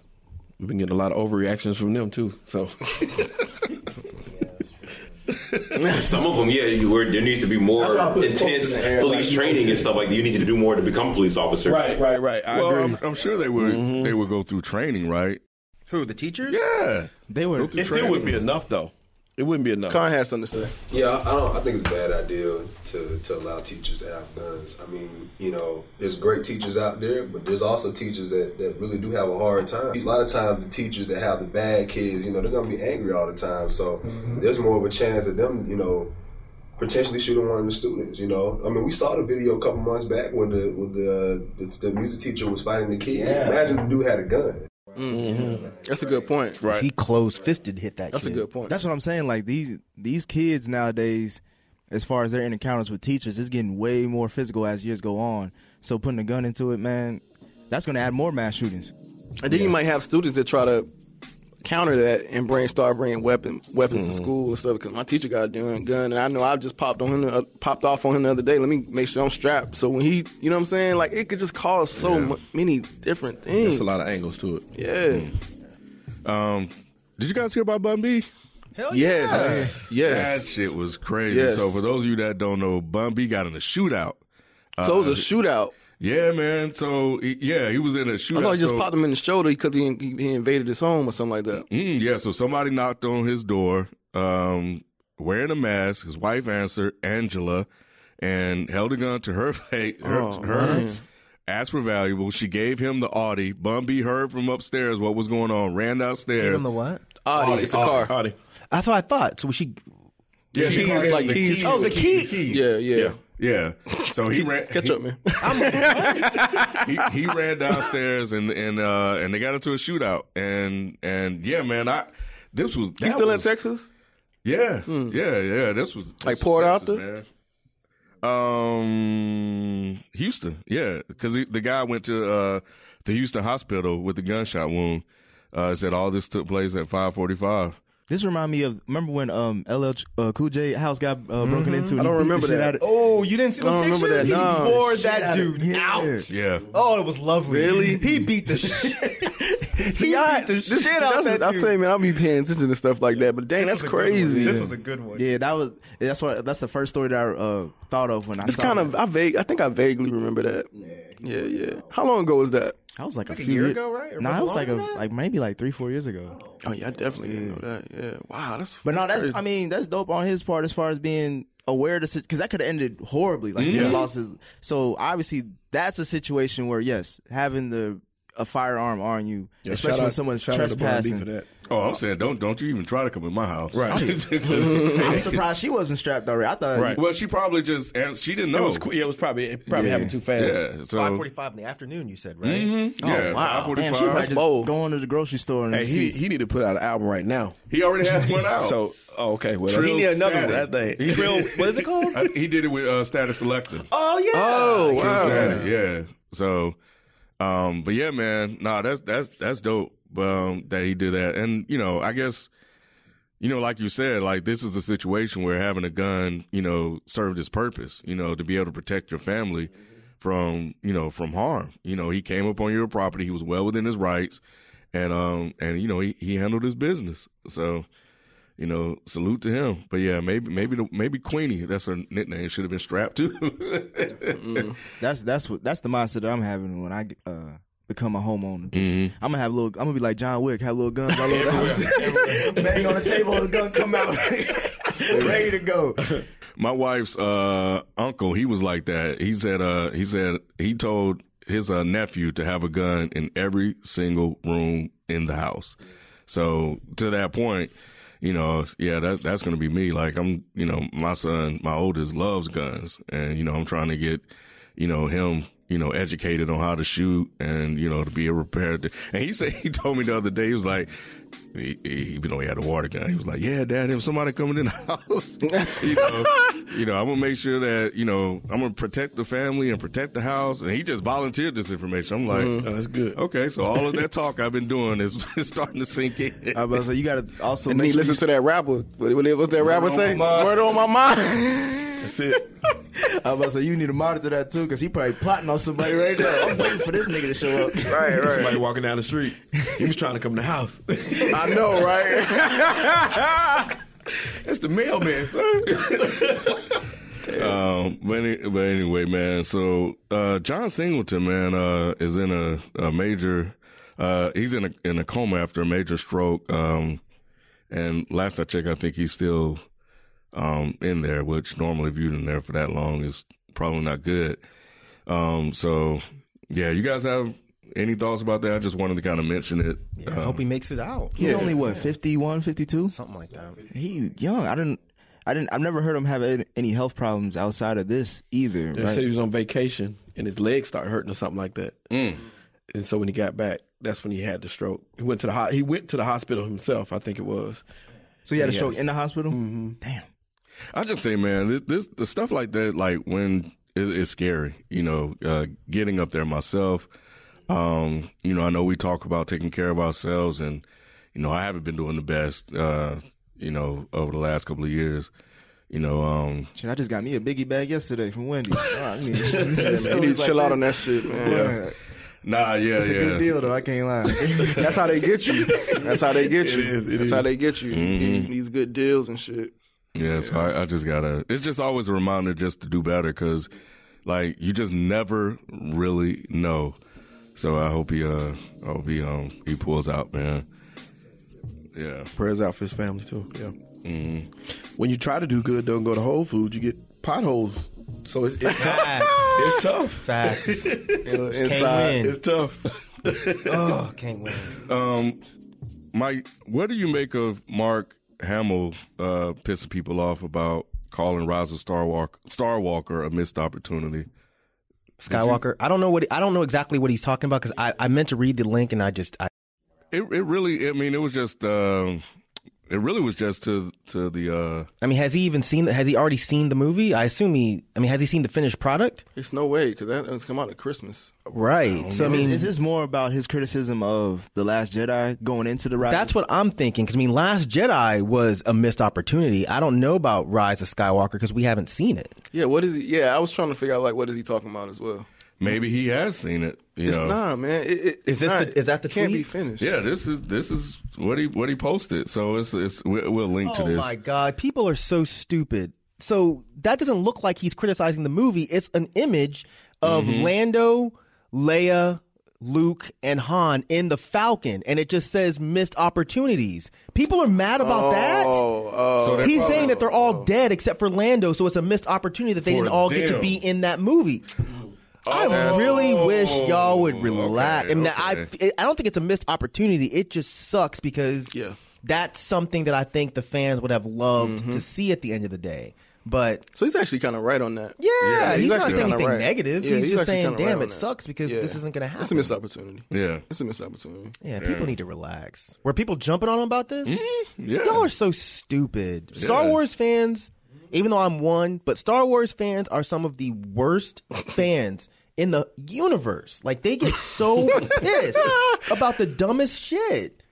we've been getting a lot of overreactions from them too. So Some of them, yeah, you, where there needs to be more intense police training and stuff like that. You need to do more to become a police officer. right, right. I Well, I'm, I'm sure they would mm-hmm. they would go through training, right? Who, the teachers? Yeah, They were. Go through it still wouldn't be enough though. It wouldn't be enough. Khan has something to say. Yeah, I don't. I think it's a bad idea to to allow teachers to have guns. I mean, you know, there's great teachers out there, but there's also teachers that, that really do have a hard time. A lot of times, the teachers that have the bad kids, you know, they're gonna be angry all the time. So mm-hmm. there's more of a chance of them, you know, potentially shooting one of the students. You know, I mean, we saw the video a couple months back when the when the the, the music teacher was fighting the kid. Imagine the dude had a gun. Mm-hmm. That's a good point. Right. He closed fisted hit that That's kid. a good point. That's what I'm saying. Like these these kids nowadays, as far as their encounters with teachers, it's getting way more physical as years go on. So putting a gun into it, man, that's going to add more mass shootings. And then you might have students that try to counter that and bring start bringing weapon weapons to school and stuff. Because my teacher got a damn gun, and I know I just popped on him, uh, popped off on him the other day. Let me make sure I'm strapped. So when he, you know what I'm saying, like it could just cause so mu- many different things. There's a lot of angles to it. Yeah. Um, did you guys hear about Bun B? Hell yeah. Yes. That shit was crazy. Yes. So for those of you that don't know, Bun B got in a shootout. So it was a shootout. Yeah, man. So yeah, he was in a shootout. I thought he just So- popped him in the shoulder because he, he he invaded his home or something like that. Mm, yeah, so somebody knocked on his door, um, wearing a mask. His wife answered, Angela, and held a gun to her face. Her, Oh, her asked for valuable. She gave him the Audi. Bun B heard from upstairs what was going on, ran downstairs. Give him the what? Audi, it's a car. Audi. That's what I thought. So was she? yeah, she Keys, like keys. Oh, the key. Yeah, yeah. Yeah, so he ran. Catch he, up, man. he, he ran downstairs and and uh and they got into a shootout and and yeah, man, I this was He's that still in Texas. Yeah, yeah, yeah. This was this Like was poured out man. Um, Houston, yeah, because the guy went to uh the Houston hospital with a gunshot wound. Uh, said all this took place at five forty-five. This remind me of remember when um LL uh, Cool J house got uh, broken into. I don't he beat the remember shit that. out of- Oh, you didn't see the I don't remember that, no. He wore Shit that dude yeah. out. Yeah, Oh, it was lovely. Really? He beat the shit. he See, I, beat the this, shit out of that I say, man, I'll be paying attention to stuff like that. But dang, that's crazy. This was a good one. Yeah, that was that's what that's the first story that I uh, thought of when I It's kind it. of I vague. I think I vaguely remember that. Yeah, Yeah, yeah. How long ago was that? I was like, Like a a few year year- ago, right? Or Nah, was it it was like a longer than that? like maybe like three four years ago. Oh yeah, I definitely didn't know that. Yeah. Wow, that's But no, that's crazy. I mean that's dope on his part as far as being aware of the because that could have ended horribly. Like he Yeah. lost his. So obviously that's a situation where yes, having the a firearm on you, Yeah, especially when out- someone's shout out to Bun B trespassing. for that. Oh, I'm saying don't don't you even try to come in my house. Right. I'm surprised she wasn't strapped already. I thought Right. well, she probably just and she didn't know. It know. was qu- yeah, it was probably it probably Yeah. happened too fast. Yeah, so Five forty-five in the afternoon. You said right? Mm-hmm. yeah, wow. 5:45. Damn, she probably just bold. going to the grocery store and Hey, he he need to put out an album right now. He already has one out. So oh, okay, well Trill he need another one. That thing. He Trill, what is it called? I- he did it with uh, Statik Selektah. Oh yeah. Oh wow. Statik, yeah. So, um, but yeah, man, nah, that's that's that's dope. um, that he did that. And you know, I guess you know, like you said, like this is a situation where having a gun, you know, served its purpose. You know, to be able to protect your family from you know from harm. You know, he came up on your property. He was well within his rights, and um and you know he he handled his business. So. You know, salute to him. But yeah, maybe maybe the, maybe Queenie, that's her nickname, should have been strapped too. That's that's what that's the mindset that I'm having when I uh, become a homeowner. Mhm. I'm gonna have a little. I'm gonna be like John Wick, have little guns all over the house, bang on the table, the gun come out, ready to go. My wife's uh, uncle, he was like that. He said, uh, he said he told his uh, nephew to have a gun in every single room in the house. So to that point, you know, yeah, that that's gonna be me. Like I'm, you know, my son, my oldest, loves guns, and you know, I'm trying to get, you know, him. You know, educated on how to shoot and, you know, to be a to. And he said, he told me the other day, he was like, he, he, even though he had a water gun, he was like, "Yeah, Dad, if somebody coming in the house, you know, you know, I'm gonna make sure that you know I'm gonna protect the family and protect the house." And he just volunteered this information. I'm like, Oh, that's good. okay, so all of that talk I've been doing is, is starting to sink in. I was about to say you gotta also And make he sure listen to that rapper. What, what, what's that rapper on say? Murder on my mind. That's it. I was about to say you need to monitor that too, because he probably plotting on somebody right now. I'm waiting for this nigga to show up. Right, right, Somebody walking down the street. He was trying to come to the house. I know, right? That's the mailman, son. Um, but, but anyway, man. So uh, John Singleton, man, uh, is in a, a major. Uh, he's in a in a coma after a major stroke. Um, and last I checked, I think he's still um, in there, which normally viewed in there for that long is probably not good. Um, so yeah, you guys have any thoughts about that? I just wanted to kind of mention it. Yeah, I hope he makes it out. He's only what 51, 52? Something like that. He young. I didn't. I didn't. I've never heard him have any- any health problems outside of this either. They right? said he was on vacation and his legs started hurting or something like that. Mm. And so when he got back, that's when he had the stroke. He went to the ho- he went to the hospital himself. I think it was. so he had a Yeah. stroke in the hospital. Mm-hmm. Damn. I just say, man, this, this the stuff like that, like when it, it's scary. You know, uh, getting up there myself. Um, you know, I know we talk about taking care of ourselves, and you know, I haven't been doing the best. Uh, you know, over the last couple of years. You know, um, Shit, I just got me a biggie bag yesterday from Wendy's. I mean, you need to chill out on that shit, man. Yeah. nah, yeah, It's a yeah. good deal though. I can't lie. That's how they get you. That's how they get you. is, it That's is. how they get you. Mhm. These good deals and shit. Yeah, so I, I just gotta. It's just always a reminder just to do better because, like, you just never really know. So I hope he, uh, I hope he, um, he pulls out, man. Yeah. Prayers out for his family too. Yeah. Mm. When you try to do good, don't go to Whole Foods, you get potholes. So it's, it's tough. It's tough. Facts. Inside. It's tough. oh, can't win. Um, Mike, what do you make of Mark Hamill uh, pissing people off about calling Rise of Star Walker, Star Walker a missed opportunity? Skywalker. I don't know what I don't know exactly what he's talking about because I, I meant to read the link and I just I, It it really, I mean, it was just, um, it really was just to to the. Uh, I mean has he even seen the, has he already seen the movie? I assume he I mean has he seen the finished product? It's no way because that doesn't come out at Christmas. Right. So I mean is this more about his criticism of the Last Jedi going into the rise? That's what I'm thinking. Because I mean, Last Jedi was a missed opportunity. I don't know about Rise of Skywalker because we haven't seen it. Yeah, what is he? Yeah, I was trying to figure out like what is he talking about as well. Maybe he has seen it. You It's know. nah, man. It, it, Is this not, the- is that the can't tweet? be finished? Yeah, this is this is what he what he posted. So it's it's we- we'll link to this. Oh my god, people are so stupid. So that doesn't look like he's criticizing the movie. It's an image of Mm-hmm. Lando, Leia, Luke, and Han in the Falcon, and it just says missed opportunities. People are mad about that. Oh, oh. So He's probably- saying that they're all dead except for Lando, so it's a missed opportunity that they For didn't all get to be in that movie. I Oh, really wish y'all would relax. okay, I mean, I okay. I don't think it's a missed opportunity. It just sucks because Yeah. that's something that I think the fans would have loved to mm-hmm. see at the end of the day. But so he's actually kind of right on that. yeah, Yeah, he's, he's not saying anything right. negative. Yeah, he's, he's just saying, kinda right "Damn, it sucks because Yeah. this isn't going to happen." It's a missed opportunity. Yeah, It's a missed opportunity. Yeah, people need to relax. Were people jumping on him about this? Mm-hmm. yeah. Y'all are so stupid. Star Wars fans, even though I'm one, but Star Wars fans are some of the worst fans in the universe. Like they get so pissed about the dumbest shit.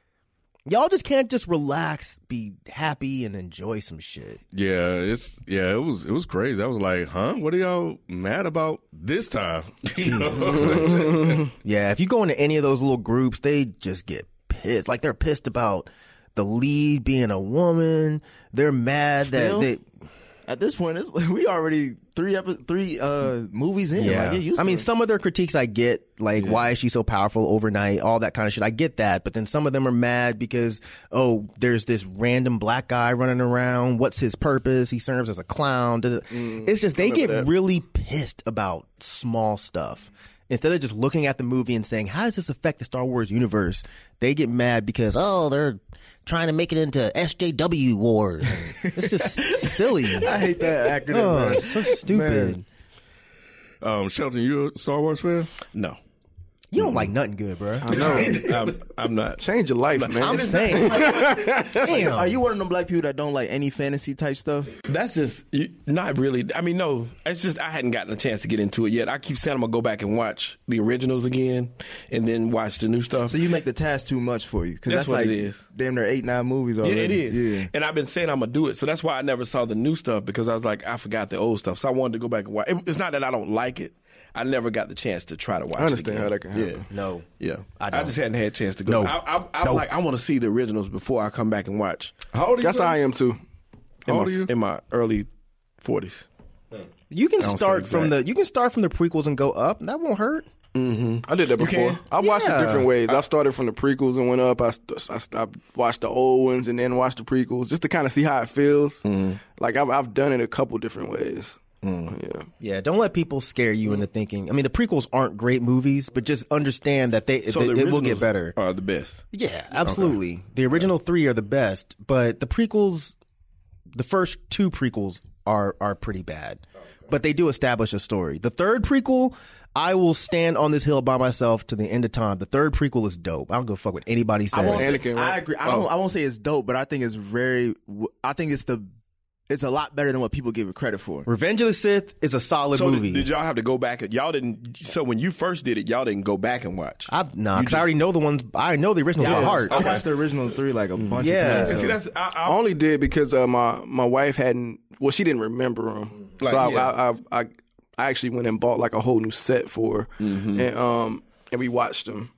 Y'all just can't just relax, be happy, and enjoy some shit. Yeah, it's yeah, it was it was crazy. I was like, huh? What are y'all mad about this time? Yeah, if you go into any of those little groups, they just get pissed. Like they're pissed about the lead being a woman. They're mad Still? that they. At this point, it's we already three epi- three uh movies in. Yeah, Like, I mean, it. some of their critiques I get, like why is she so powerful overnight, all that kind of shit. I get that, but then some of them are mad because oh, there's this random black guy running around. What's his purpose? He serves as a clown. Da- it's just they get that. really pissed about small stuff. Instead of just looking at the movie and saying, "How does this affect the Star Wars universe?" They get mad because oh, they're trying to make it into SJW wars. it's just silly. I hate that acronym. Oh, man. it's so stupid. um, Shelton, you a Star Wars fan? No, You don't like mm-hmm. nothing good, bro. I know. I'm, I'm not. Change your life, man. I'm saying. Damn. Are you one of them black people that don't like any fantasy type stuff? That's just you- not really. I mean, no. It's just I hadn't gotten a chance to get into it yet. I keep saying I'm gonna go back and watch the originals again, and then watch the new stuff. So you make the task too much for you because That's that's, what like it is. damn near eight nine movies Yeah, already. it is. Yeah. And I've been saying I'm gonna do it, so that's why I never saw the new stuff because I was like, I forgot the old stuff. So I wanted to go back and watch. It- It's not that I don't like it. I never got the chance to try to watch. I understand it again. how that can happen. Yeah. No. Yeah, I I, don't. just hadn't had a chance to go. No. I, I, I'm No. like, I want to see the originals before I come back and watch. How old are you? That's how I am too. In How old my, are you? In my early forties. You can start from the you can start from the prequels and go up. That won't hurt. Mm-hmm. I did that before. I watched Yeah. it different ways. I started from the prequels and went up. I, st- I, st- I watched the old ones and then watched the prequels just to kind of see how it feels. Mm-hmm. Like I've, I've done it a couple different ways. Mm. Yeah. Yeah, don't let people scare you into mm. thinking. I mean, the prequels aren't great movies, but just understand that they, So they the it will get better. Are the best. Yeah, absolutely. The original three are the best, but the prequels, the first two prequels are are pretty bad, but they do establish a story. The third prequel, I will stand on this hill by myself to the end of time. The third prequel is dope. I don't give a fuck what anybody I says. won't say, Anakin, right? I agree. I Oh. don't. I won't say it's dope, but I think it's very. I think it's the. It's a lot better than what people give it credit for. Revenge of the Sith is a solid So movie. did, did y'all have to go back? and Y'all didn't. So when you first did it, y'all didn't go back and watch. I, nah, You because I already know the ones. I know the originals by heart. I watched the original three like a bunch Yeah. of times. See, so- that's I, I I, only did because uh, my my wife hadn't. Well, she didn't remember them, Like, so I, yeah. I, I I I actually went and bought like a whole new set for, her. and um and we watched them,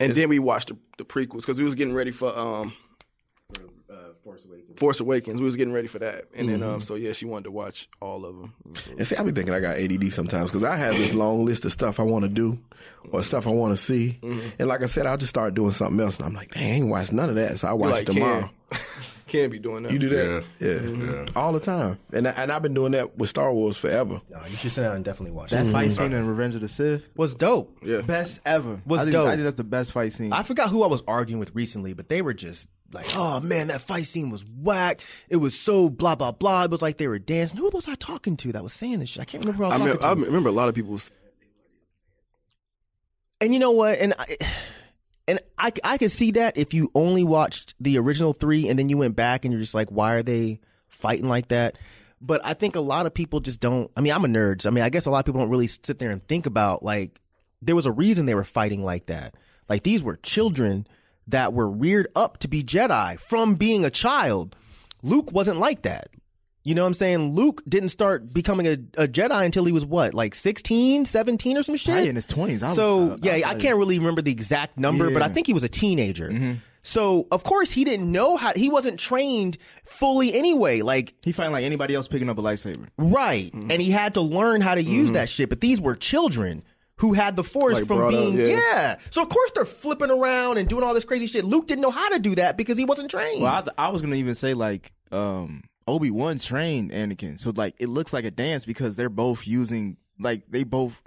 and then we watched the, the prequels because we was getting ready for um. Force Awakens. We was getting ready for that, and then um, mm-hmm. so yeah, she wanted to watch all of them. and see, I be thinking I got ADD sometimes because I have this long list of stuff I want to do or stuff I want to see, mm-hmm. and like I said, I'll just start doing something else, and I'm like, dang, I ain't watched none of that, so I watch like tomorrow. Ken. Can't be doing that. You do that, yeah, mm-hmm. all the time, and I, and I've been doing that with Star Wars forever. Nah, you should sit down and definitely watch that it. fight scene in Revenge of the Sith, Was dope. Yeah. best ever. Was I think, dope. I think that's the best fight scene. I forgot who I was arguing with recently, but they were just like, "Oh man, that fight scene was whack. It was so blah blah blah." It was like they were dancing. Who was I talking to that was saying this shit? I can't remember who I I, was me- talking I to. remember a lot of people. was- and you know what? And I, and I, I could see that if you only watched the original three and then you went back and you're just like, why are they fighting like that? But I think a lot of people just don't. I mean, I'm a nerd. So I mean, I guess a lot of people don't really sit there and think about like there was a reason they were fighting like that. Like these were children that were reared up to be Jedi from being a child. Luke wasn't like that. You know what I'm saying? Luke didn't start becoming a, a Jedi until he was what, like 16, 17 or some shit? Probably in his 20s. I So, I- I yeah, was I can't really remember the exact number, but I think he was a teenager. Mm-hmm. So, of course, he didn't know how, he wasn't trained fully anyway. Like, he find like anybody else picking up a lightsaber. right. Mm-hmm. And he had to learn how to use mm-hmm. that shit. But these were children who had the force Like from brought up, being, yeah. yeah. So, of course, they're flipping around and doing all this crazy shit. Luke didn't know how to do that because he wasn't trained. Well, I, I was gonna even say like um, Obi Wan trained Anakin, so like it looks like a dance because they're both using like they both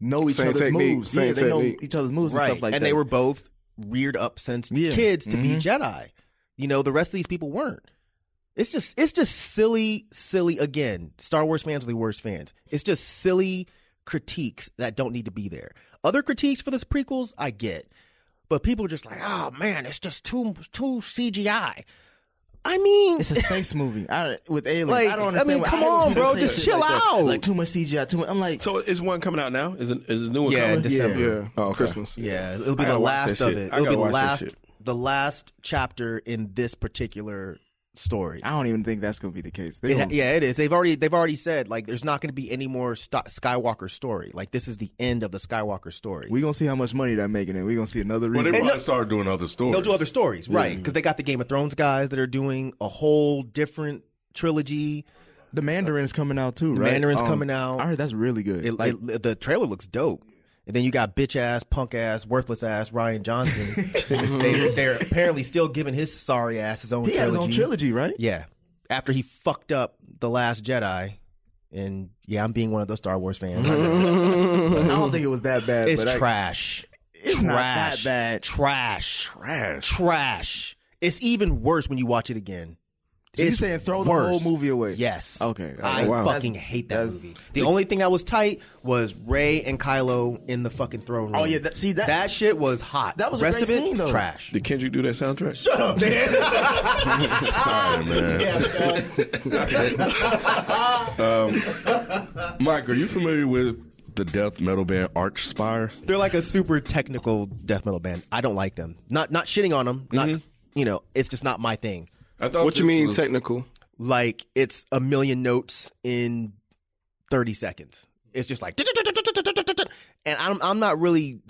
know each Same other's technique, moves. same yeah, they know technique. each other's moves right. and stuff like and that. And they were both reared up since Yeah. kids to be Mhm. Jedi. You know, the rest of these people weren't. It's just it's just silly, silly again. Star Wars fans are the worst fans. It's just silly critiques that don't need to be there. Other critiques for the prequels, I get. But people are just like, oh man, it's just too too CGI. I mean, It's a space movie I, with aliens. Like, I don't I mean, come hate on, bro, just shit chill like that. out. Like too much CGI. Too much. I'm like, So is one coming out now? Is it, is a new one Yeah, coming? December. Yeah, December. Oh, okay. Christmas. Yeah, it'll be I the last of shit. it. It'll be the last, the last chapter in this particular story. I don't even think that's gonna be the case. It gonna- yeah, it is. They've already they've already said like there's not going to be any more St- Skywalker story. Like this is the end of the Skywalker story. We're gonna see how much money they're making, and we're gonna see another. Well, they reboot. probably started doing other stories. They'll do other stories, right? Because they got the Game of Thrones guys that are doing a whole different trilogy. the Mandarin is coming out too, The right? Um, Mandarin's coming out. I heard that's really good. It, like, it- the trailer looks dope. And then you got bitch ass, punk ass, worthless ass Rian Johnson. they, they're apparently still giving his sorry ass his own he had trilogy. his own trilogy, right? Yeah. After he fucked up The Last Jedi. And yeah, I'm being one of those Star Wars fans. I don't think it was that bad. it's but I- trash. It's trash. not that bad. Trash. Trash. Trash. It's even worse when you watch it again. So you It's saying throw the whole movie away? Yes. Okay. I wow. fucking hate that movie. The only thing that was tight was Rey and Kylo in the fucking throne room. Oh, yeah, that- see, that- that shit was hot. That was a rest great of it scene, though. trash. Did Kendrick do that soundtrack? Shut up, man. All right, man. Um, Mike, are you familiar with the death metal band Archspire? They're like a super technical death metal band. I don't like them. Not not shitting on them. Not you know, it's just not my thing. I thought What you mean was- technical? Like it's a million notes in thirty seconds. It's just like, and I'm I'm not really.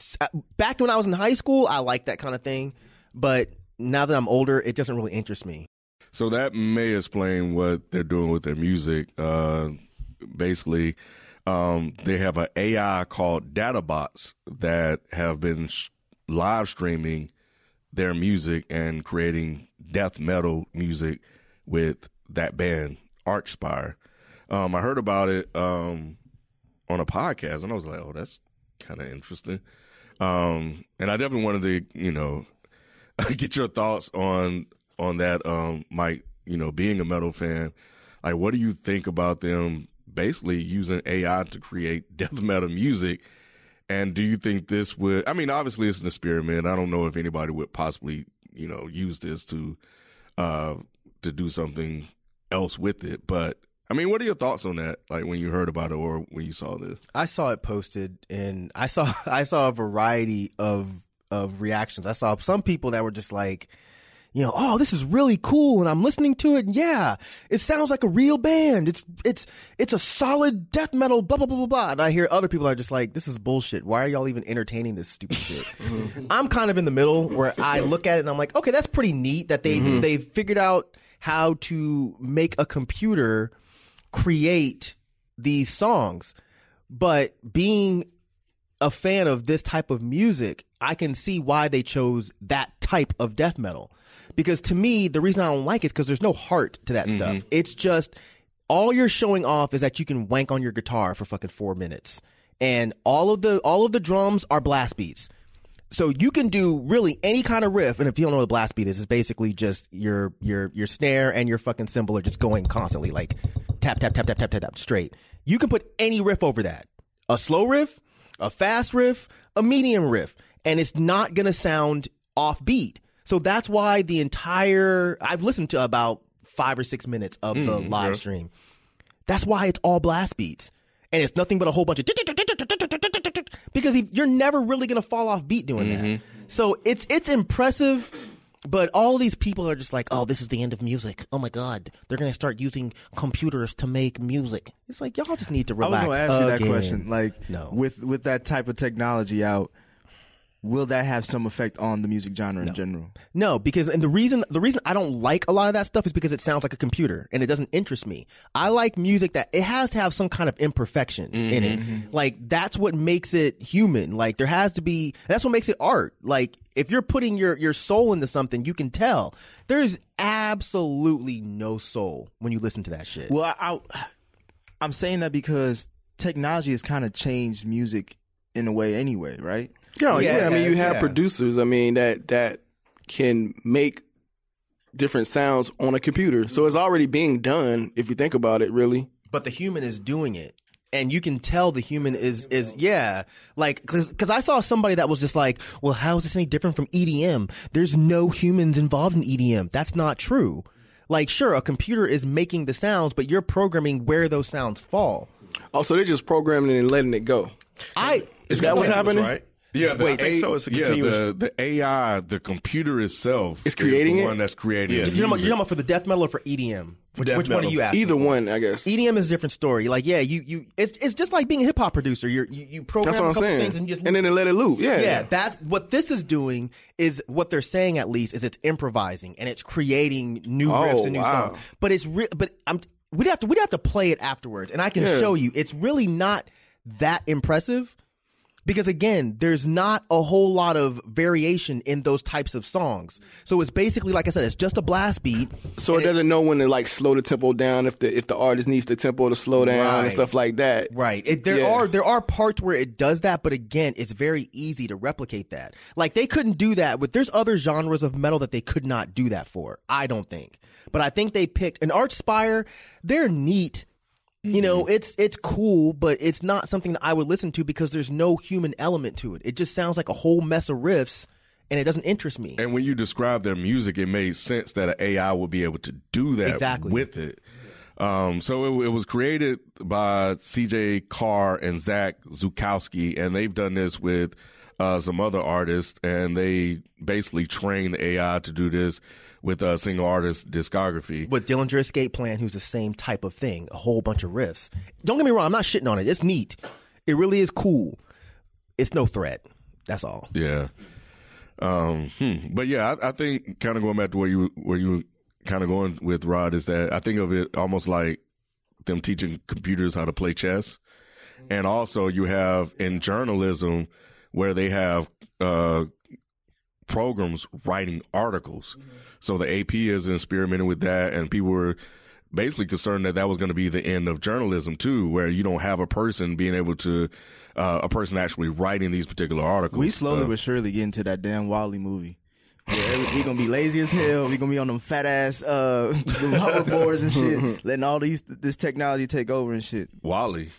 Back when I was in high school, I liked that kind of thing, but now that I'm older, it doesn't really interest me. So that may explain what they're doing with their music. Uh, basically, um, they have an AI called Dadabots that have been sh- live streaming their music and creating death metal music with that band Archspire. Um, I heard about it um, on a podcast, and I was like, "Oh, that's kind of interesting." Um, and I definitely wanted to, you know, get your thoughts on on that, um, Mike. You know, being a metal fan, like, what do you think about them basically using AI to create death metal music? And do you think this would? I mean, obviously, it's an experiment. I don't know if anybody would possibly, you know, use this to uh, to do something else with it. But I mean, what are your thoughts on that? Like when you heard about it or when you saw this? I saw it posted, and I saw I saw a variety of of reactions. I saw some people that were just like, you know, oh, this is really cool, and I'm listening to it, and yeah, it sounds like a real band. It's it's it's a solid death metal, blah blah blah blah blah. And I hear other people are just like, this is bullshit. Why are y'all even entertaining this stupid shit? Mm-hmm. I'm kind of in the middle where I look at it and I'm like, okay, that's pretty neat that they mm-hmm. they figured out how to make a computer create these songs. But being a fan of this type of music, I can see why they chose that type of death metal. Because to me, the reason I don't like it is because there's no heart to that stuff. Mm-hmm. It's just all you're showing off is that you can wank on your guitar for fucking four minutes, and all of the all of the drums are blast beats. So you can do really any kind of riff, and if you don't know what a blast beat is, it's basically just your your your snare and your fucking cymbal are just going constantly, like tap tap tap tap tap tap tap straight. You can put any riff over that, a slow riff, a fast riff, a medium riff, and it's not gonna sound offbeat. So that's why the entire I've listened to about five or six minutes of the mm-hmm, live stream. That's why it's all blast beats. And it's nothing but a whole bunch of because you're never really gonna fall off beat doing that. Mm-hmm. So it's it's impressive, but all these people are just like, oh, this is the end of music. Oh my god, they're gonna start using computers to make music. It's like y'all just need to relax. I was to ask you that again. question. Like, No. with with that type of technology out, will that have some effect on the music genre in general? No, because and the reason the reason I don't like a lot of that stuff is because it sounds like a computer and it doesn't interest me. I like music that it has to have some kind of imperfection in it. Mm-hmm. Like that's what makes it human. Like there has to be that's what makes it art. Like if you're putting your your soul into something, you can tell. There's absolutely no soul when you listen to that shit. Well, I, I I'm saying that because technology has kind of changed music in a way anyway, right? Yeah, Yeah, yeah. I mean, you yeah. have producers. I mean that that can make different sounds on a computer. So it's already being done. If you think about it, really. but the human is doing it and you can tell the human is is yeah like because cause i saw somebody that was just like well how is this any different from edm there's no humans involved in edm that's not true Like, sure, a computer is making the sounds, but you're programming where those sounds fall. Oh, so they're just programming and letting it go. I Is that what's happening? right? Yeah, the Wait, I think A- so. It's a yeah, continuous- the, the AI, the computer itself, It's creating is the it? one that's creating. Yeah. the you're talking, about, you're talking about for the death metal or for EDM? Which, Death which one are metal. you asking? Either one, I guess. EDM is a different story. Like, yeah, you you it's it's just like being a hip hop producer. You're, you you program That's what a I'm couple saying. things and you just and then they let it loop. Yeah. yeah, that's what this is doing. Is what they're saying at least is it's improvising and it's creating new Oh, riffs and new wow. songs. But it's re- but I'm we'd have to we'd have to play it afterwards, and I can Yeah. show you. It's really not that impressive because again, there's not a whole lot of variation in those types of songs. So it's basically like I said, it's just a blast beat. So it doesn't know when to like slow the tempo down if the if the artist needs the tempo to slow down Right. and stuff like that. Right. It, there Yeah. are there are parts where it does that, but again, it's very easy to replicate that. Like they couldn't do that with there's other genres of metal that they could not do that for. I don't think. But I think they picked an Archspire, they're neat. You know, it's it's cool, but it's not something that I would listen to because there's no human element to it. It just sounds like a whole mess of riffs and it doesn't interest me. And when you describe their music, it made sense that an AI would be able to do that Exactly. with it. Um, so it, it was created by CJ Carr and Zack Zukowski, and they've done this with uh, some other artists, and they basically train the AI to do this with a single artist discography. with Dillinger Escape Plan, who's the same type of thing, a whole bunch of riffs. Don't get me wrong, I'm not shitting on it. It's neat. It really is cool. It's no threat. That's all. Yeah. Um, hmm. But yeah, I, I think kind of going back to where you where you kind of going with Rod is that I think of it almost like them teaching computers how to play chess, and also you have in journalism where they have uh, programs writing articles. So the AP is experimenting with that, and people were basically concerned that that was going to be the end of journalism too, where you don't have a person being able to, uh, a person actually writing these particular articles. We slowly Uh, but surely get into that damn WALL-E movie. Yeah, we gonna be lazy as hell. We're gonna be on them fat ass uh, them hoverboards and shit, letting all these this technology take over and shit. WALL-E.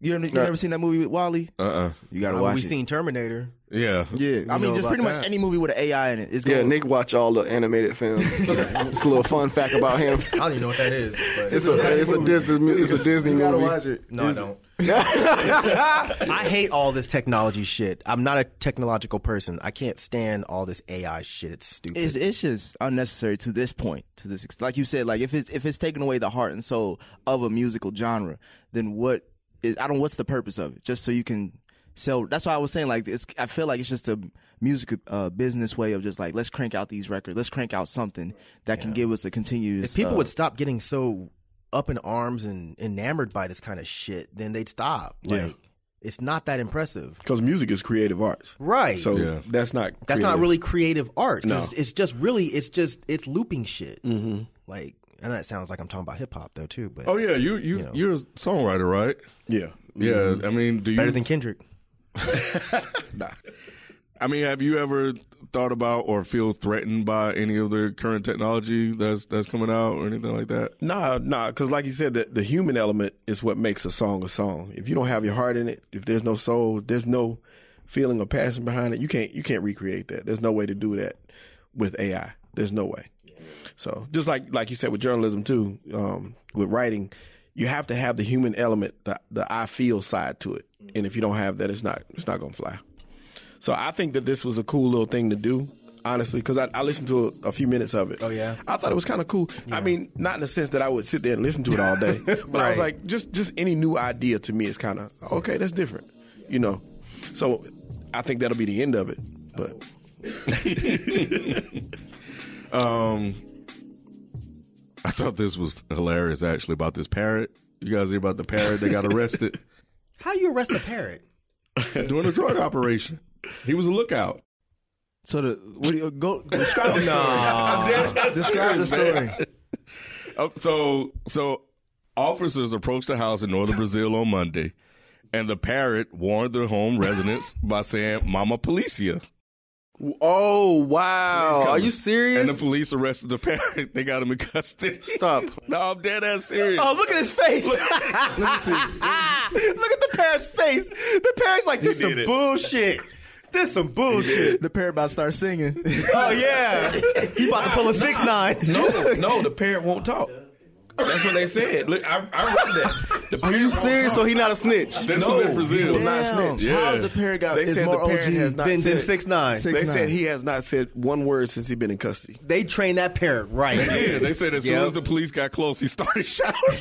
You ever, you never seen that movie with WALL-E? Uh uh You gotta Uh, watch we it. seen Terminator. Yeah. yeah, I mean, just about pretty much any movie with an AI in it. It's Yeah, gonna, Nick watch all the animated films. it's a little fun fact about him. I don't even know what that is. But It's a it's a Disney it's a Disney You gotta movie. watch it. no, I don't. I hate all this technology shit. I'm not a technological person. I can't stand all this AI shit. It's stupid. It's it's just unnecessary to this point. To this, ex- like you said, like if it's if it's taking away the heart and soul of a musical genre, then what is I don't. What's the purpose of it? Just so you can sell. That's why I was saying like it's. I feel like it's just a music uh, business way of just like let's crank out these records. Let's crank out something that can give us a continuous. if people uh, would stop getting so up in arms and enamored by this kind of shit, then they'd stop. Like, Yeah. it's not that impressive. Because music is creative arts. Right. So Yeah. that's not That's not really creative art. No. It's just really, it's just, it's looping shit. Mm-hmm. Like, and that sounds like I'm talking about hip hop though too. But Oh yeah, you you know. you're a songwriter, right? Yeah. Yeah. I mean, do you better than Kendrick. Nah. I mean, have you ever thought about or feel threatened by any of the current technology that's that's coming out or anything like that? Nah, nah, because like you said, the, the human element is what makes a song a song. If you don't have your heart in it, if there's no soul, there's no feeling or passion behind it, you can't you can't recreate that. There's no way to do that with AI. There's no way. So just like like you said with journalism too, um, with writing, you have to have the human element, the the I feel side to it. And if you don't have that, it's not it's not gonna fly. So I think that this was a cool little thing to do, honestly, because I, I listened to a, a few minutes of it. Oh, yeah? I thought it was kind of cool. I mean, not in the sense that I would sit there and listen to it all day, but I was like, just just any new idea to me is kind of okay. That's different, you know. So I think that'll be the end of it. But Um, I thought this was hilarious actually about this parrot. You guys hear about the parrot that got arrested How you arrest a parrot? doing a drug operation? He was a lookout. So the what do you go describe the story? Nah. describe the story. Uh, so so officers approached the house in northern Brazil on Monday, and the parrot warned the home residents by saying "Mama Policia," Oh wow! Are you serious? and the police arrested the parent. They got him in custody. Stop. no, I'm dead ass serious. Oh, look at his face. look at the parent's face. The parent's like, this is some it. bullshit. This some bullshit. The parent about to start singing. Oh yeah, he about to pull a six nine. No, no, the parent won't talk. That's what they said. Look, I, I read that. The Are parrot you serious? So he not a snitch? This No, was in he Brazil. will not Damn. snitch. How's the parrot got? They is said more the parrot OG has not Then, then said- six nine. Six They nine. said he has not said one word since he's been in custody. They trained that parrot right. Yeah, they said as soon as the police got close, he started shouting.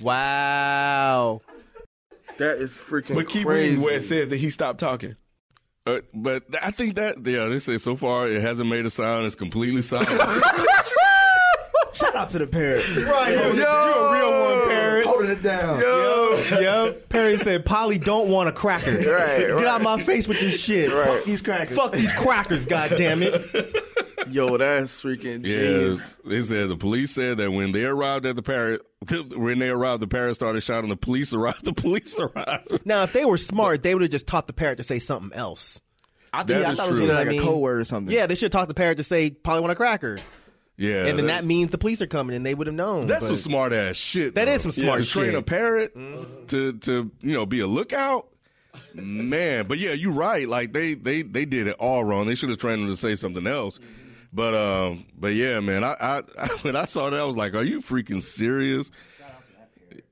Wow. That is freaking crazy. But keep crazy. reading where it says that he stopped talking. Uh, but I think that yeah, they say so far it hasn't made a sound. It's completely silent. Shout out to the parrot. Right, yo, you a real one, parrot. Holding it down. Yo, Yep. Perry said, Polly don't want a cracker. Right, Get right. out my face with this shit. Right. Fuck these crackers. Fuck these crackers, goddammit. Yo, that's freaking yeah, genius. they said the police said that when they arrived at the parrot, when they arrived, the parrot started shouting. The police arrived. The police arrived. Now, if they were smart, they would have just taught the parrot to say something else. I think That I is thought it was gonna be like what I a mean? code word or something. Yeah, they should have taught the parrot to say, Polly want a cracker. Yeah, and then that means the police are coming and they would have known. That's but- some smart ass shit. That though. is some smart to train a parrot to to you know be a lookout. Man, but yeah, you're right. Like they they they did it all wrong. They should have trained them to say something else. But um, but yeah, man, I, I when I saw that, I was like, "Are you freaking serious?"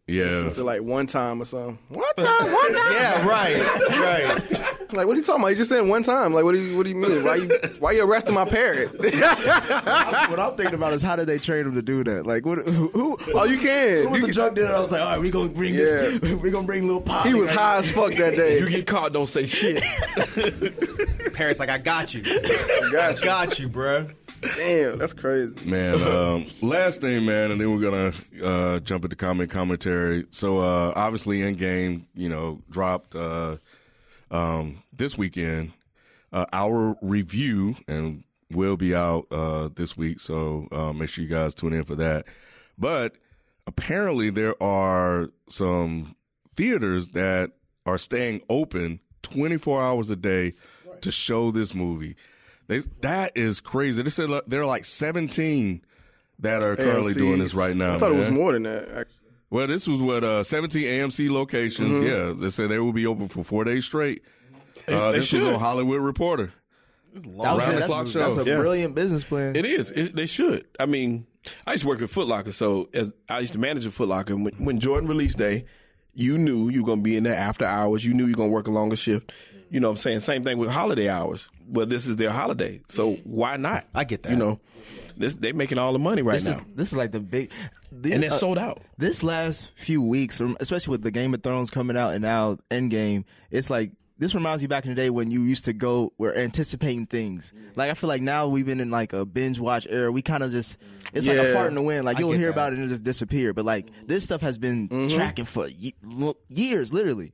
Yeah, So like one time or something. One time, one time. Yeah, right, right. Like what are you talking about? You just said one time. Like what do you what do you mean? Why you why you arresting my parrot? what I'm thinking about is how did they train him to do that? Like, what? Who? who oh, you can. who was You the drug dealer? I was like, all right, we gonna bring this. We gonna bring little Polly. he was right high as fuck that day. You get caught, don't say shit. Parents like, I got you. Got you. got you, bruh. Damn, that's crazy. man. Um, last thing, man, and then we're gonna uh, jump into comment commentary. So uh, obviously, game, you know, dropped uh, um, this weekend. Uh, our review and will be out uh, this week, so uh, make sure you guys tune in for that. But apparently, there are some theaters that are staying open 24 hours a day to show this movie. They, that is crazy. They said there are like 17 that are currently doing this right now. I thought it was more than that. actually. Well, this was what uh, 17 AMC locations. Mm-hmm. Yeah, they said they will be open for four days straight. Uh, they this was should. on Hollywood Reporter. That was Round that's, show. that's a Yeah. brilliant business plan. It is. It, they should. I mean, I used to work at Foot Locker, so as I used to manage a Foot Locker. When, when Jordan release day, you knew you were going to be in there after hours. You knew you were going to work a longer shift. You know what I'm saying? Same thing with holiday hours. But this is their holiday, so why not? I get that. You know, this they making all the money right This now, is this is like the big, this, and they're uh, sold out. This last few weeks, especially with the Game of Thrones coming out and now Endgame, it's like this reminds me back in the day when you used to go. We're anticipating things. Like I feel like now we've been in like a binge watch era. We kind of just it's like a fart in the wind. Like you'll hear that. about it and it'll just disappear. But like this stuff has been tracking for ye- years, literally.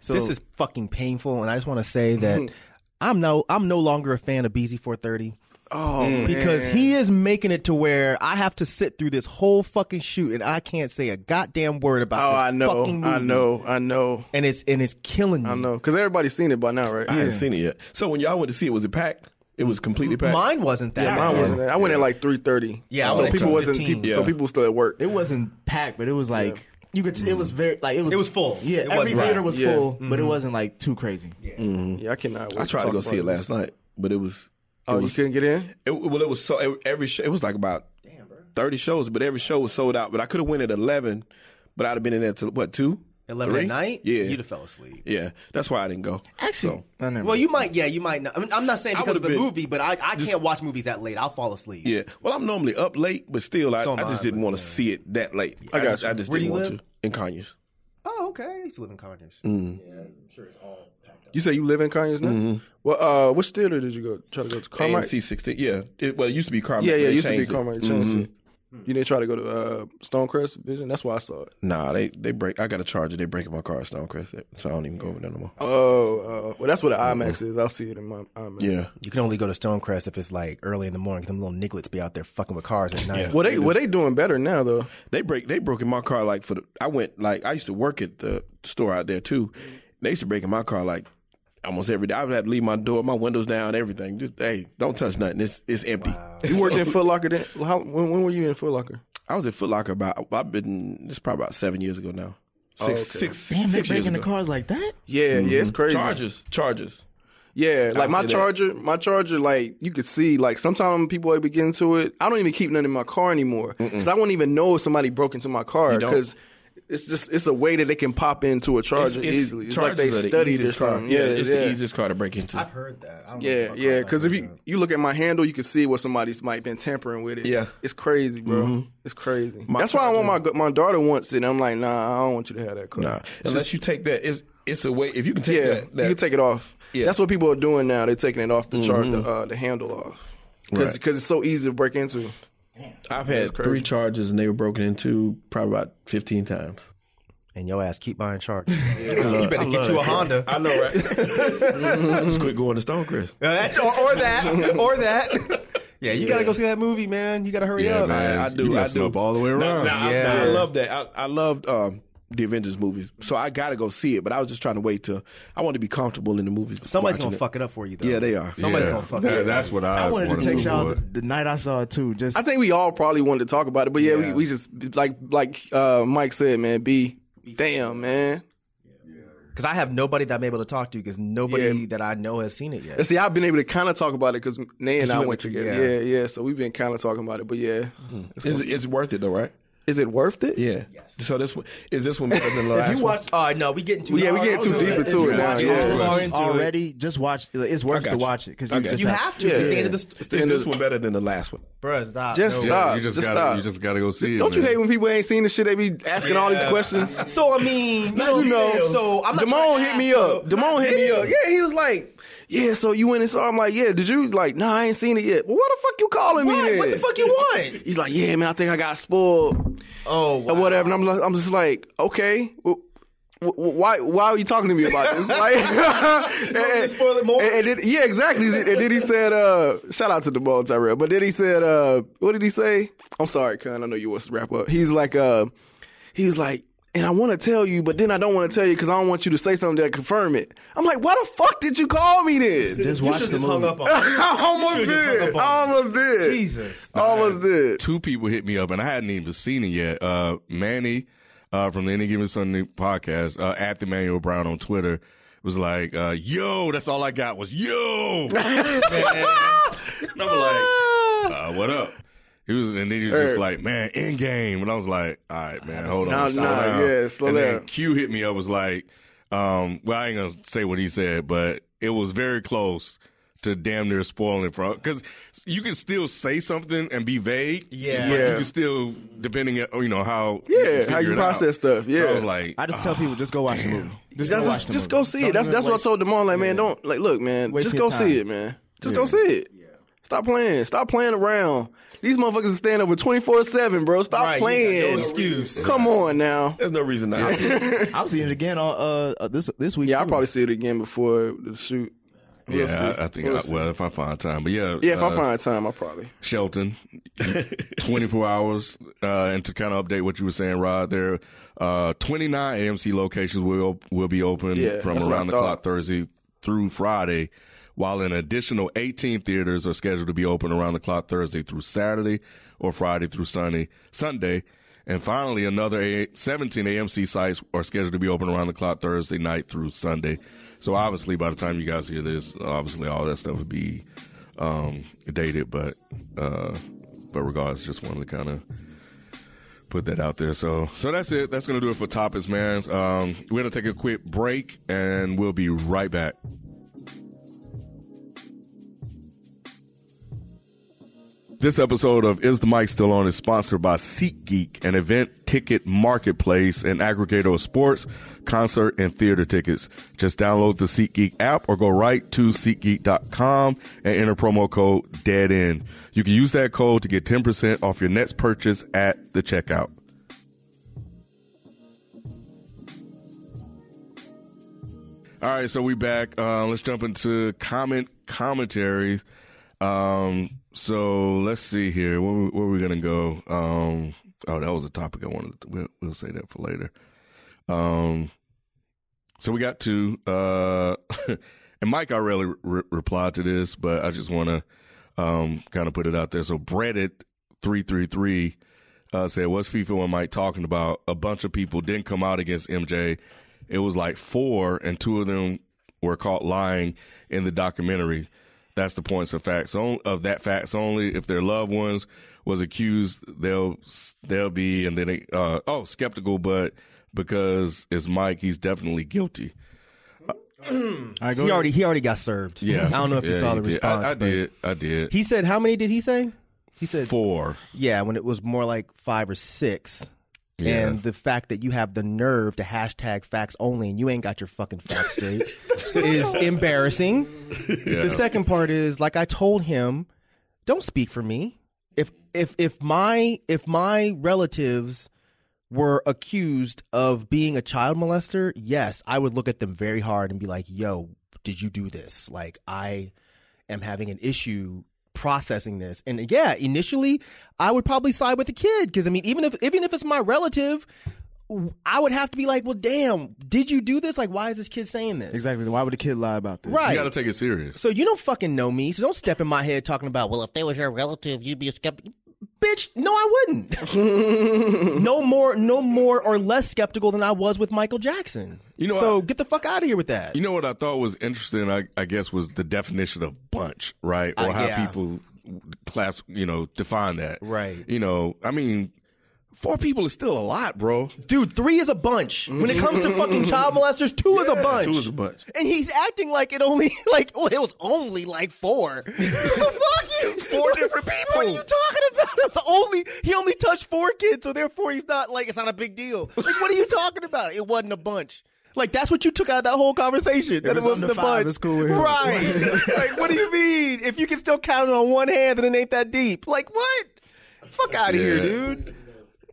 So this is fucking painful, and I just want to say that I'm no I'm no longer a fan of BZ430 Oh, mm. because man. he is making it to where I have to sit through this whole fucking shoot and I can't say a goddamn word about Oh, this I know, fucking movie. I know, I know, and it's and it's killing me. I know. Because everybody's seen it by now, right? I haven't seen it yet. So when y'all went to see it, was it packed? It was completely packed. Mine wasn't that. Yeah, mine wasn't there. I went at like three thirty. Yeah, I so went at people wasn't. 2:15. People, So people still at work. it wasn't packed, but it was like you could. It was very like it was. It was full. Yeah, It was every right. theater was Yeah. full, but it mm-hmm. wasn't like too crazy. Yeah, I cannot. Wait I tried to talk go see it last night, but it was. Oh, it you was, couldn't get in? It, well, it was so every- every show, it was like about thirty shows, but every show was sold out. But I could have went at eleven, but I'd have been in there till what two? Eleven Three? at night. Yeah, you'd have fell asleep. yeah. That's why I didn't go. Actually, So, I never- Well, you might. Yeah, you might. Not. I mean, I'm not saying because of the been- movie, but I, I can't watch movies that late. I'll fall asleep. yeah. Well, I'm normally up late, but still, I, So am I just I, didn't want to see it that late. I got just. I just didn't want live? to in Conyers. Okay. I used to live in Conyers. You say you live in Conyers now? Mm-hmm. Well, uh, which theater did you go? Try to go to Carmike? AMC 16. Yeah. It, well, it used to be Carmike. Yeah, yeah, it used to be changed it. Carmike. Changed it. You didn't try to go to uh, Stonecrest Vision? That's why I saw it. Nah, they they break. I got a charger. They breaking my car at Stonecrest, so I don't even go over there no more. Oh, uh, well, that's what the IMAX is. I'll see it in my IMAX. Yeah. You can only go to Stonecrest if it's like early in the morning. 'cause them little nigglets be out there fucking with cars at night. Well, they well they doing better now though. They break. They broke in my car like for the. I went like I used to work at the store out there too. They used to break in my car like almost every day. I would have to leave my door, my windows down, everything. Just hey, don't touch nothing. It's it's empty. You worked in Foot Locker then? How, when, when were you in Foot Locker? I was at Foot Locker about. I've been. It's probably about seven years ago now. Oh, six, Oh, okay. six, Damn, they're six years breaking the cars like that. Yeah, yeah, it's mm-hmm. crazy. Charges, charges. Yeah, like my say that. charger, my charger, like you could see, like sometimes people will be getting to it. I don't even keep nothing in my car anymore because I won't even know if somebody broke into my car because it's just it's a way that they can pop into a charger easily. It's like they Chargers are the or easiest car. something. Yeah, Yeah, it's yeah. the easiest car to break into. I've heard that. I don't Yeah, know yeah. Because if you you look at my handle, you can see where somebody's might been tampering with it. Yeah. it's crazy, bro. It's crazy. My That's why I want my my daughter wants it. and I'm like, nah, I don't want you to have that car. Nah, unless you take that, it's it's a way. If you can take yeah, that, that you can take it off. Yeah. That's what people are doing now. They're taking it off the chart, the, uh, the handle off, because Right. it's so easy to break into. I've had three charges and they were broken into probably about fifteen times. And your ass keep buying chargers. you you better get you a Honda. I know, right? Just quit going to Stonecrest. That- or, or that, or that. Yeah, you gotta go see that movie, man. You gotta hurry Yeah, up. man. I, I do. You I messing do up all the way around. Nah, nah, I- Yeah. I, love that. I, I loved um, the Avengers movies, so I got to go see it. But I was just trying to wait till I want to be comfortable in the movies. Somebody's gonna it. fuck it up for you, though. Yeah, they are. Somebody's Yeah. gonna fuck That- it up. That's what I, I wanted to take y'all the, the night I saw it too. Just I think we all probably wanted to talk about it, but yeah, we, we just like like uh, Mike said, man. B, damn, man. Because I have nobody that I'm able to talk to because nobody Yeah. that I know has seen it yet. And see, I've been able to kind of talk about it because Nay and you I went went together. yeah. Yeah. yeah, So we've been kind of talking about it, but yeah, it's, Is it, it's worth it though, right? Is it worth it? Yeah. Yes. So this one is this one better than the last If you one? watch, oh no, we getting too. Yeah, we hard. getting too deep into if it you now, watch yeah. all far far into it- already. Just watch. It's worth got to you. watch it because I you got just You have to. Yeah. It's the end of the. Is this one better than the last one? Bruh, stop. Just No. stop. You just, Just gotta, stop. you just gotta go see it. Don't you man. hate when people ain't seen the shit? They be asking all these questions. So I mean, you know, you know, So I'm not Damone trying to hit me ask, up. though. Damone hit me up. Yeah, he was like, "Yeah, so you went and saw." I'm like, "Yeah." Did you like? Nah, I ain't seen it yet. Well, what the fuck you calling me? What? Then? What the fuck you want? He's like, "Yeah, man, I think I got spoiled Oh, wow. or whatever." And I'm like, I'm just like, "Okay." Well, wh- wh- why why are you talking to me about this? Like, and, spoil it more? and- and then- yeah, exactly. And then he said, uh, "Shout out to the ball Tyrell." But then he said, uh, "What did he say?" I'm sorry, Con. I know you want to wrap up. He's like, uh, he's like, and I want to tell you, but then I don't want to tell you because I don't want you to say something that confirm it. I'm like, why the fuck did you call me then? just watch should the just hung movie. up on. I almost You should've just did. hung up I on me. almost did. Jesus. I almost did. two people hit me up, and I hadn't even seen it yet. Uh, Manny uh, from the Any Given Sunday podcast, uh, at Emmanuel Brown on Twitter, was like, uh, "Yo, that's all I got was yo." and I'm like, uh, "What up?" He was, and then he was just like, "Man, Endgame," and I was like, "All right, man, hold Nah, on, slow nah, down." yeah, slow and down. then Q hit me up, was like, um, "Well, I ain't gonna say what he said, but it was very close." To damn near spoiling it from because you can still say something and be vague, Yeah. but Yeah. you can still depending on you know how Yeah, figure how you it out. process stuff, So yeah. I was like, I just tell people just go watch the movie. Just Just, go watch just, the just movie. go see Don't it. That's even that's what I waste- told Demond. Like, man, don't like look, man. Waste just go time. see it, man. Just Yeah. go see it. Stop playing. Stop playing around. These motherfuckers stand over twenty four seven, bro. Stop Right, playing. no excuse. Come on now. There's no reason not. to. I'm seeing it again on uh, uh this this week. Yeah, I'll probably see it again before the shoot. We'll yeah, I, I think We'll I, well if I find time, but yeah, yeah, if uh, I find time, I'll probably. Shelton, 24 hours. Uh, and to kind of update what you were saying, Rod, there, uh, 29 AMC locations will will be open Yeah, from that's what I around the thought. clock Thursday through Friday, while an additional 18 theaters are scheduled to be open around the clock Thursday through Saturday or Friday through Sunday. Sunday. And finally, another 17 AMC sites are scheduled to be open around the clock Thursday night through Sunday. So obviously, by the time you guys hear this, obviously all that stuff would be um, dated, but uh, but regardless, just wanted to kind of put that out there. So so that's it. That's gonna do it for topics, man. Um, we're gonna take a quick break, and we'll be right back. This episode of Is the Mic Still On is sponsored by SeatGeek, an event ticket marketplace and aggregator of sports, concert, and theater tickets. Just download the SeatGeek app or go right to SeatGeek.com and enter promo code DEADEND. You can use that code to get 10% off your next purchase at the checkout. All right, so we back. Uh, let's jump into comment commentaries. Um, so let's see here. Where, where we gonna go? Um, oh, that was a topic I wanted. To, we'll, we'll say that for later. Um, so we got two. Uh, and Mike already re- replied to this, but I just want to um kind of put it out there. So Reddit three three three uh, said, "What's FIFA and Mike talking about?" A bunch of people didn't come out against MJ. It was like four, and two of them were caught lying in the documentary. That's the points of facts on, of that facts only. If their loved ones was accused, they'll they'll be and then they, uh, oh skeptical, but because it's Mike, he's definitely guilty. I go He already he already got served. Yeah, I don't know if you saw the did. response. I, I did. I did. He said how many did he say? He said Four. Yeah, when it was more like five or six. Yeah. And the fact that you have the nerve to hashtag facts only and you ain't got your fucking facts straight is embarrassing. Yeah. The second part is like I told him, don't speak for me. If if if my if my relatives were accused of being a child molester, yes, I would look at them very hard and be like, "Yo, did you do this?" Like I am having an issue processing this. And yeah, initially I would probably side with the kid cuz I mean, even if even if it's my relative, I would have to be like, "Well, damn, did you do this? Like why is this kid saying this?" exactly. Why would a kid lie about this? Right. You got to take it serious. So you don't fucking know me. So don't step in my head talking about, well, if they was your relative, you'd be a skeptic. Bitch, no, I wouldn't. no more, no more or less skeptical than I was with Michael Jackson. You know, so I- get the fuck out of here with that. You know what I thought was interesting? I, I guess was the definition of bunch, right? Or Uh, how yeah. people class, you know, define that. Right. You know, I mean, four people is still a lot, bro. Dude, three is a bunch. When it comes to mm-hmm. fucking child molesters, two is a bunch. two is a bunch. And he's acting like it only, like, it was only like four. fuck you. Four different people. What are you talking about? It's only, he only touched four kids, so therefore he's not, like, it's not a big deal. Like, what are you talking about? It wasn't a bunch. Like, that's what you took out of that whole conversation. that it wasn't a five, bunch. it's cool. Right. like, what do you mean? If you can still count it on one hand, then it ain't that deep. Like, what? Fuck out of here, dude.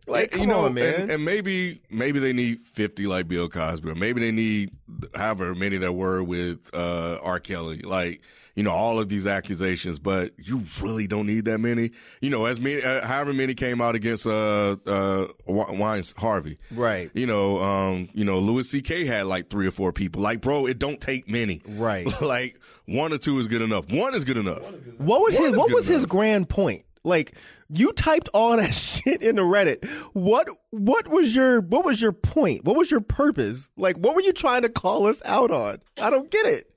Like, you know, on, man. And, and maybe maybe they need fifty like Bill Cosby, or maybe they need however many there were with uh, R. Kelly. Like you know all of these accusations, but you really don't need that many. You know, as many, uh, however many came out against uh, uh, Wines Harvey. Right. You know, um, you know, Louis C.K. had like three or four people. Like, bro, it don't take many. Right. like one or two is good enough. One is good enough. What was One his What was his grand point? Like you typed all that shit into Reddit. What What was your What was your point? What was your purpose? Like what were you trying to call us out on? I don't get it.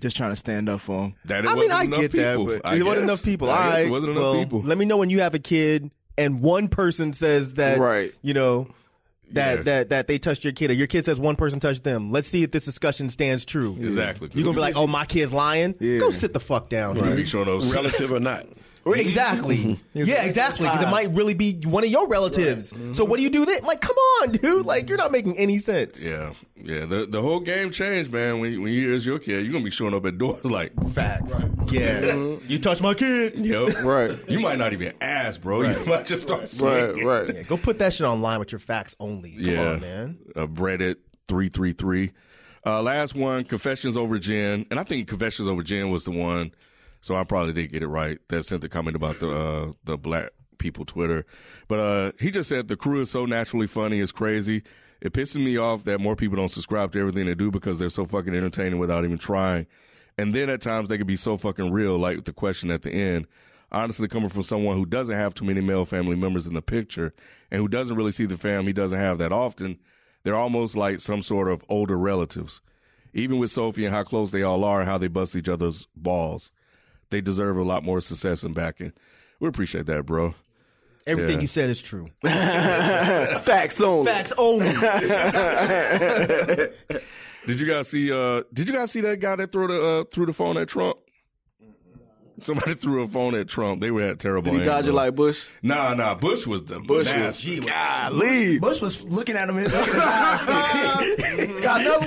Just trying to stand up for him. That it I mean, wasn't I enough get people. that, but I it wasn't enough people. I right, it wasn't enough well, people. Let me know when you have a kid and one person says that, Right. You know. That, Yeah. that that they touched your kid or your kid says one person touched them. Let's see if this discussion stands true. Exactly. You're gonna be like, oh my kid's lying? Go sit the fuck down. dude. Make sure those relative or not. Exactly. yeah, exactly. Because it might really be one of your relatives. So what do you do then? Like, come on, dude. Like, you're not making any sense. Yeah, yeah. The the whole game changed, man. When you- when you as your kid, you're gonna be showing up at doors like, Facts. Yeah. You touch my kid. yep, Right. You might not even ask, bro. You might just start Right, swinging. right. Yeah, go put that shit online with your facts only. Come yeah, on, man. Uh, Reddit three three three. Uh, last one, confessions over Gin. and I think confessions over Gin was the one. So I probably did get it right. That sent the comment about the uh, the black people Twitter, but uh, he just said the crew is so naturally funny, it's crazy. It pisses me off that more people don't subscribe to everything they do because they're so fucking entertaining without even trying. And then at times they can be so fucking real, like the question at the end. Honestly, coming from someone who doesn't have too many male family members in the picture and who doesn't really see the fam he doesn't have that often, they're almost like some sort of older relatives. Even with Sophie and how close they all are and how they bust each other's balls, they deserve a lot more success and backing. We appreciate that, bro. Everything Yeah. you said is true. Facts only. Facts only. Did you guys see? Uh, did you guys see that guy that threw the uh, threw the phone at Trump? Somebody threw a phone at Trump. They were at terrible. Did he dodge it like Bush? Nah, nah. Bush was the Bush Bush was. Golly. Bush was looking at him. Looking at his eyes. Got another?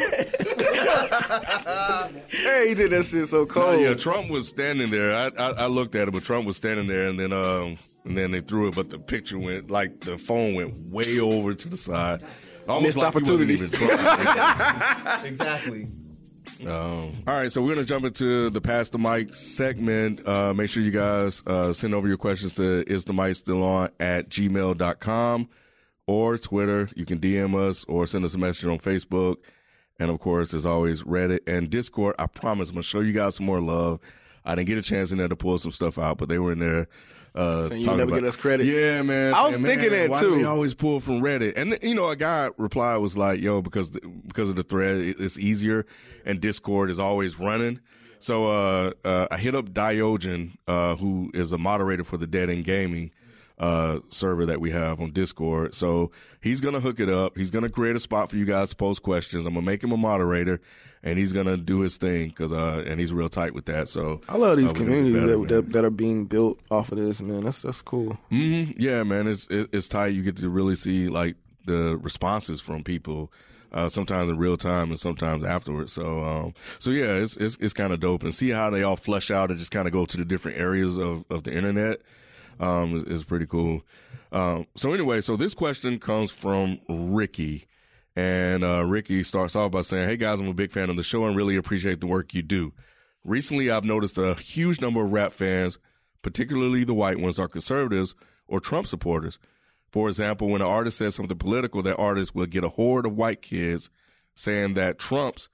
hey, he did that shit so Oh cold. yeah, Trump was standing there. I, I I looked at him, but Trump was standing there, and then um and then they threw it, but the picture went like the phone went way over to the side. Almost Missed like he wasn't opportunity. even trying. exactly. Um, all right, so we're gonna jump into the Pass the Mic segment. Uh, make sure you guys uh, send over your questions to is the mic still on at gmail.com or Twitter. You can DM us or send us a message on Facebook. And of course, as always, Reddit and Discord. I promise I'm gonna show you guys some more love. I didn't get a chance in there to pull some stuff out, but they were in there Uh, you talking never about- get us credit? Yeah, man. I was thinking man, that, why too. we always pull from Reddit, and you know, a guy reply was like, "Yo, because because of the thread, it's easier, and Discord is always running." So uh, uh, I hit up Diogen, uh, who is a moderator for the Dead End Gaming uh, server that we have on Discord. So he's gonna hook it up. He's gonna create a spot for you guys to post questions. I'm gonna make him a moderator, and he's gonna do his thing because uh, and he's real tight with that. So I love these uh, we're gonna get communities better, that, that that are being built off of this, man. That's that's cool. hmm Yeah, man, it's it, it's tight. You get to really see like the responses from people, uh, sometimes in real time and sometimes afterwards. So, um, so yeah, it's it's it's kind of dope and see how they all flesh out and just kind of go to the different areas of of the internet. Um, is, is pretty cool. Um, so anyway, so this question comes from Ricky. And uh, Ricky starts off by saying, Hey guys, I'm a big fan of the show and really appreciate the work you do. Recently, I've noticed a huge number of rap fans, particularly the white ones, are conservatives or Trump supporters. For example, when an artist says something political, that artist will get a horde of white kids saying that Trump's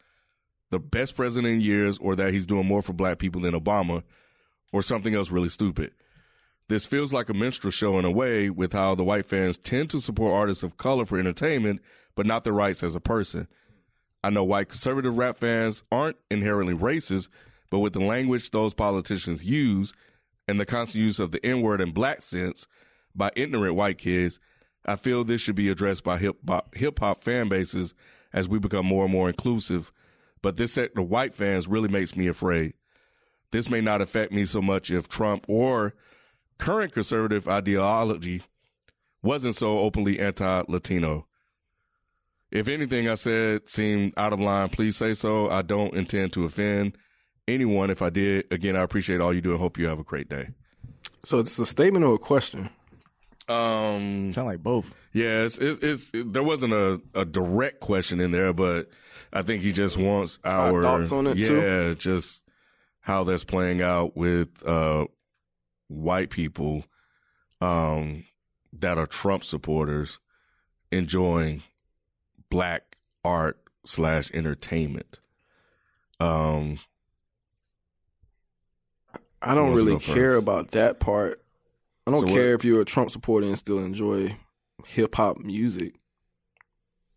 the best president in years or that he's doing more for black people than Obama or something else really stupid. This feels like a minstrel show in a way with how the white fans tend to support artists of color for entertainment, but not their rights as a person. I know white conservative rap fans aren't inherently racist, but with the language those politicians use and the constant use of the N word in black sense by ignorant white kids, I feel this should be addressed by hip hop fan bases as we become more and more inclusive. But this sector of white fans really makes me afraid. This may not affect me so much if Trump or current conservative ideology wasn't so openly anti Latino. If anything I said seemed out of line, please say so. I don't intend to offend anyone. If I did, again, I appreciate all you do and hope you have a great day. So it's a statement or a question. Um, Sound like both. yeah, it's, it's, it's it, there wasn't a, a direct question in there, but I think he just wants our thoughts on it, yeah, too? just how that's playing out with uh, white people um, that are Trump supporters enjoying black art slash entertainment. Um, I don't Who wants to really care about that part. I don't So care what- if you're a Trump supporter and still enjoy hip hop music.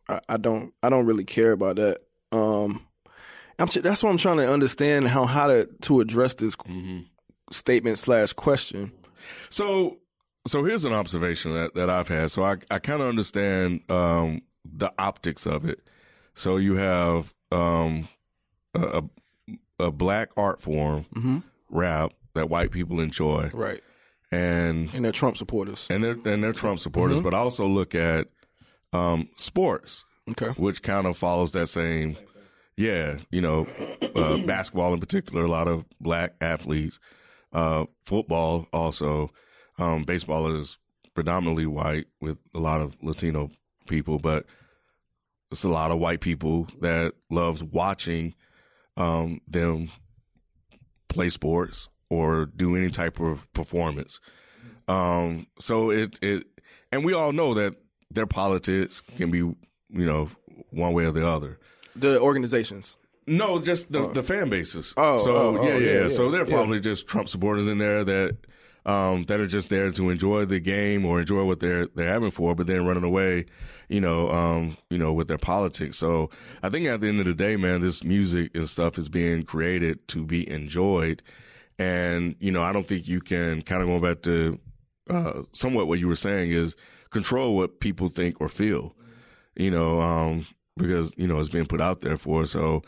I, I don't. I don't really care about that. Um, I'm, that's what I'm trying to understand how how to to address this mhm. Statement slash question. So, so here's an observation that, that I've had. So I, I kind of understand um, the optics of it. So you have um, a, a, black art form, Mm-hmm. rap, that white people enjoy, Right, and and they're Trump supporters. and they're and they're Trump supporters, Mhm. but also look at um, sports, Okay, which kind of follows that same. Yeah, you know, uh, basketball in particular, a lot of black athletes. Uh, football also. Um, baseball is predominantly white with a lot of Latino people, but it's a lot of white people that loves watching um, them play sports or do any type of performance. Um, so it it and we all know that their politics can be you know one way or the other. the organizations. No, just the the fan bases. Oh, so oh, oh, yeah, yeah, yeah, So yeah, they're yeah. probably just Trump supporters in there that um that are just there to enjoy the game or enjoy what they're they're having for, but then running away, you know, um, you know, with their politics. So I think at the end of the day, man, this music and stuff is being created to be enjoyed. And, you know, I don't think you can kind of go back to uh somewhat what you were saying is control what people think or feel. You know, um, because, you know, it's being put out there for. So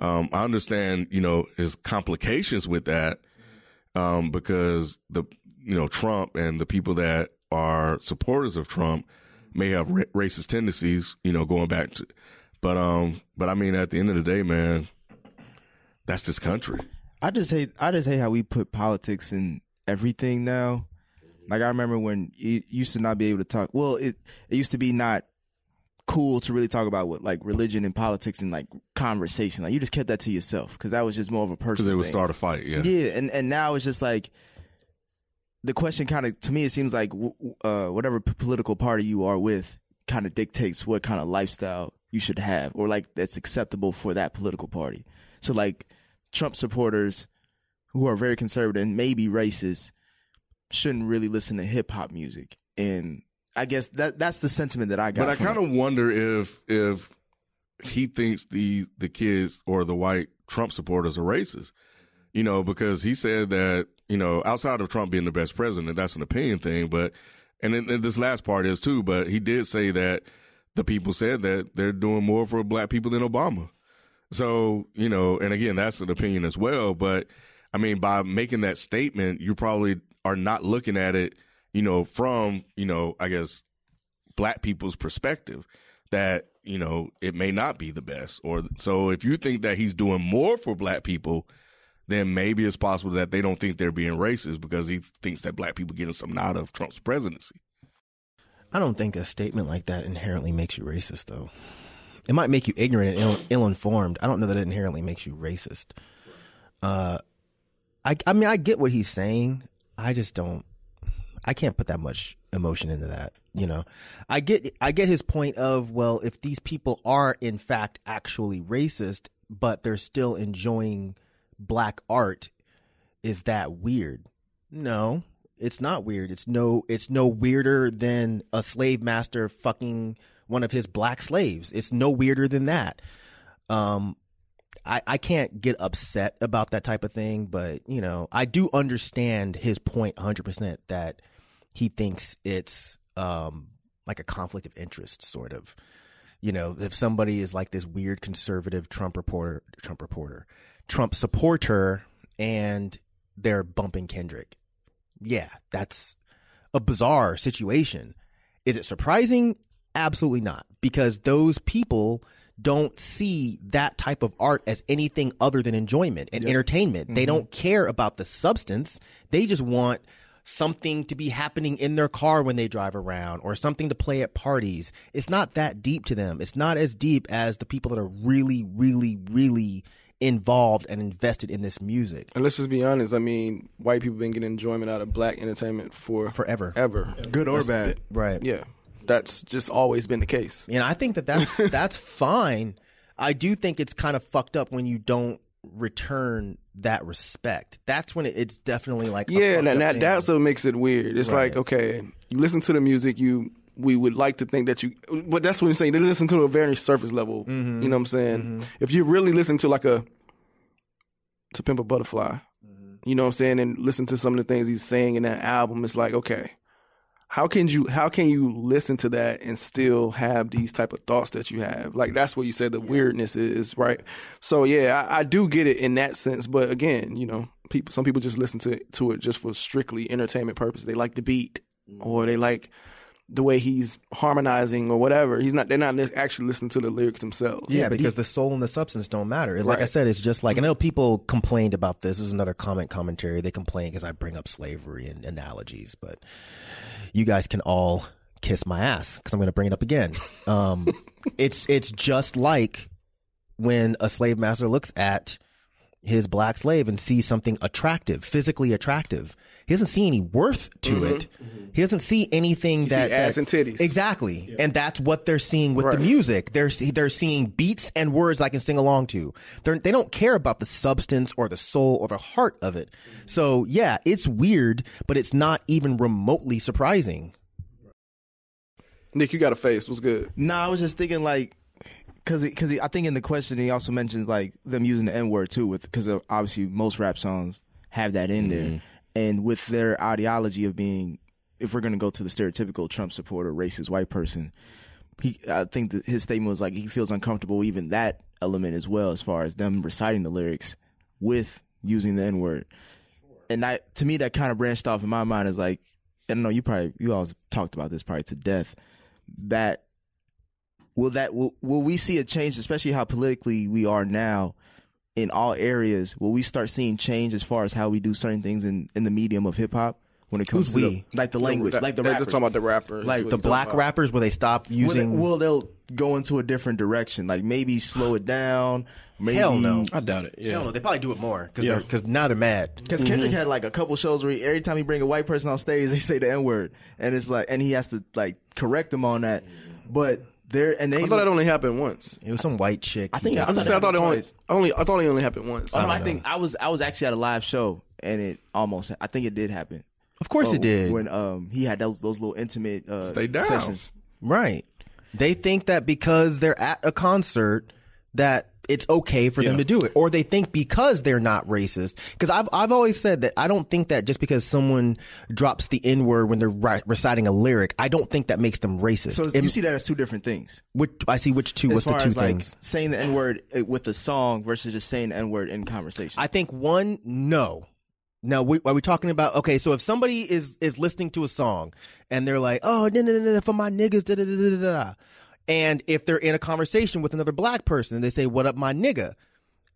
um, I understand, you know, his complications with that, um, because the, you know, Trump and the people that are supporters of Trump may have ra- racist tendencies, you know, going back to, but, um, but I mean, at the end of the day, man, that's this country. I just hate I just hate how we put politics in everything now. Like I remember when you used to not be able to talk. Well, it it used to be not cool to really talk about what like religion and politics and like conversation. Like you just kept that to yourself because that was just more of a personal. they would thing. start a fight. Yeah. Yeah, and and now it's just like the question kind of to me it seems like uh, whatever p- political party you are with kind of dictates what kind of lifestyle you should have or like that's acceptable for that political party. So like Trump supporters who are very conservative and maybe racist shouldn't really listen to hip hop music. And I guess that that's the sentiment that I got. But I kind of wonder if if he thinks the the kids or the white Trump supporters are racist. You know, because he said that you know outside of Trump being the best president, that's an opinion thing. But and then and this last part is too. But he did say that the people said that they're doing more for black people than Obama. So you know, and again, that's an opinion as well. But I mean, by making that statement, you probably are not looking at it, you know, from you know, I guess black people's perspective that you know it may not be the best or so if you think that he's doing more for black people then maybe it's possible that they don't think they're being racist because he thinks that black people getting something out of Trump's presidency. I don't think a statement like that inherently makes you racist, though. It might make you ignorant and Ill, ill-informed. I don't know that it inherently makes you racist. Uh, I, I mean, I get what he's saying. I just don't. I can't put that much emotion into that. You know, I get, I get his point of well, if these people are in fact actually racist, but they're still enjoying black art, is that weird? No, it's not weird. It's no it's no weirder than a slave master fucking one of his black slaves. It's no weirder than that. Um I, I can't get upset about that type of thing, but you know, I do understand his point 100% that he thinks it's um like a conflict of interest sort of. You know, if somebody is like this weird conservative Trump reporter, Trump reporter, Trump supporter and they're bumping Kendrick yeah, that's a bizarre situation. Is it surprising? Absolutely not, because those people don't see that type of art as anything other than enjoyment and entertainment. They mm-hmm. don't care about the substance. They just want something to be happening in their car when they drive around or something to play at parties. It's not that deep to them. It's not as deep as the people that are really, really, really involved and invested in this music And let's just be honest. I mean, white people been getting enjoyment out of black entertainment for forever. ever. good or That's- bad. Right. Yeah, that's just always been the case. And I think that that's that's fine. I do think it's kind of fucked up when you don't return that respect. That's when it, it's definitely like Yeah, and that that's what makes it weird. It's Right. like okay, you listen to the music, you we would like to think that you, but that's what I'm saying. They listen to a very surface level. Mm-hmm. You know what I'm saying? If you really listen to like a to Pimp a Butterfly, Mm-hmm. you know what I'm saying, and listen to some of the things he's saying in that album, it's like okay. How can you how can you listen to that and still have these type of thoughts that you have? Like that's what you said the weirdness is, right? So yeah, I, I do get it in that sense, but again, you know, people some people just listen to to it just for strictly entertainment purpose. They like the beat or they like the way he's harmonizing or whatever. He's not they're not actually listening to the lyrics themselves. Yeah, because the soul and the substance don't matter. Like I said, it's just like I know people complained about this. This is another comment commentary. They complain because I bring up slavery and analogies, but you guys can all kiss my ass because I'm going to bring it up again. Um, it's it's just like when a slave master looks at his black slave and sees something attractive, physically attractive. He doesn't see any worth to mm-hmm. it. Mm-hmm. He doesn't see anything Mm-hmm. see that, ass that- and titties. Exactly, and that's what they're seeing with the music. They're they're seeing beats and words I can sing along to. They're, they don't care about the substance or the soul or the heart of it. Mm-hmm. So yeah, it's weird, but it's not even remotely surprising. Nick, you got a face. What's good? No, I was just thinking like, cause, cause I think in the question he also mentions like them using the N word too, with because obviously most rap songs have that in there, and with their ideology of being, if we're gonna go to the stereotypical Trump supporter, racist white person, he, I think that his statement was like he feels uncomfortable even that element as well, as far as them reciting the lyrics with using the N word, and that to me that kind of branched off in my mind is like, I don't know, you probably you all talked about this probably to death that will that will will we see a change, especially how politically we are now in all areas? Will we start seeing change as far as how we do certain things in in the medium of hip hop when it comes Who's to the- we? like the language, That- like the they're rappers? just talking about the rappers. Like The black rappers where they stop Will they- using. well, they'll go into a different direction, like maybe slow it down. Maybe, Hell no. I doubt it. Yeah. Hell no, they probably do it more because Yeah. because now they're mad. Because Kendrick mm-hmm. had like a couple shows where he, every time he bring a white person on stage, they say the N word, and it's like, and he has to like correct them on that. But there, and they, I thought that only happened once. It was some white chick. I think I I'm just thought saying. I thought it only, only. I thought it only happened once. Oh, no, I I think I was I was actually at a live show and it almost I think it did happen. Of course Oh, it did. When um he had those those little intimate uh, Stay down. sessions. Right. They think that because they're at a concert that it's okay for them to do it, or they think because they're not racist. Because I've I've always said that I don't think that just because someone drops the N word when they're ri- reciting a lyric, I don't think that makes them racist. So It- you see that as two different things. which I see which two. As What's the two as like things? saying the N word eh, with the song versus just saying the N word in conversation. I think one, no. No, we, are we talking about okay? So if somebody is is listening to a song and they're like, "Oh, no, no, no, for my niggas," da da da da, da," and if they're in a conversation with another black person and they say, "What up, my nigga?"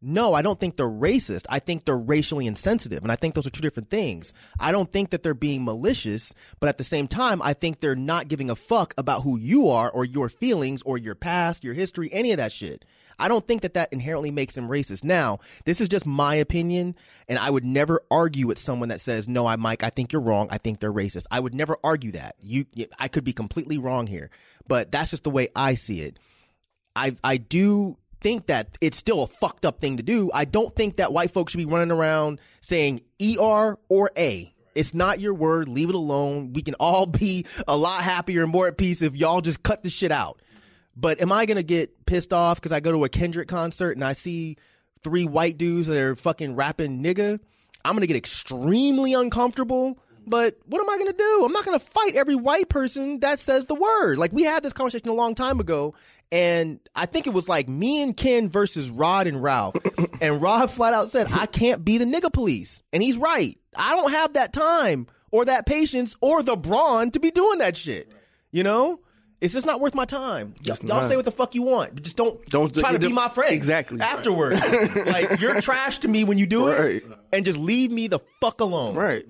No, I don't think they're racist. I think they're racially insensitive, and I think those are two different things. I don't think that they're being malicious, but at the same time, I think they're not giving a fuck about who you are or your feelings or your past, your history, any of that shit. I don't think that that inherently makes them racist. Now, this is just my opinion, and I would never argue with someone that says, "No, I, Mike, I think you're wrong. I think they're racist." I would never argue that. You, I could be completely wrong here, but that's just the way I see it. I I do think that it's still a fucked up thing to do. I don't think that white folks should be running around saying ER or A. It's not your word. Leave it alone. We can all be a lot happier and more at peace if y'all just cut the shit out. But am I gonna get pissed off because I go to a Kendrick concert and I see three white dudes that are fucking rapping nigga? I'm gonna get extremely uncomfortable. But what am I gonna do? I'm not gonna fight every white person that says the word. Like we had this conversation a long time ago, and I think it was like me and Ken versus Rod and Ralph. and Rod flat out said, I can't be the nigga police. And he's right. I don't have that time or that patience or the brawn to be doing that shit. You know? It's just not worth my time. Y- y'all not. say what the fuck you want, but just don't Don't- try to be my friend. Exactly. Afterward, like you're trash to me when you do Right. it, and just leave me the fuck alone. Right.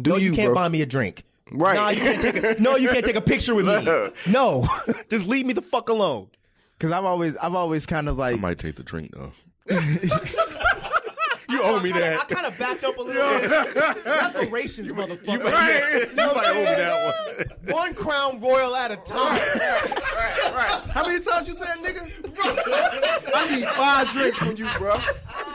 Do no, you, you, can't bro. buy me a drink. Right. No, you can't take a, no, you can't take a picture with me. No, just leave me the fuck alone. Because I've always I've always kind of like I might take the drink though. You owe me that. I kind of backed up a little bit. Reparations, motherfucker. You might owe me that one. One crown royal at a time. Right, right. How many times you said nigga? I need five drinks from you, bro.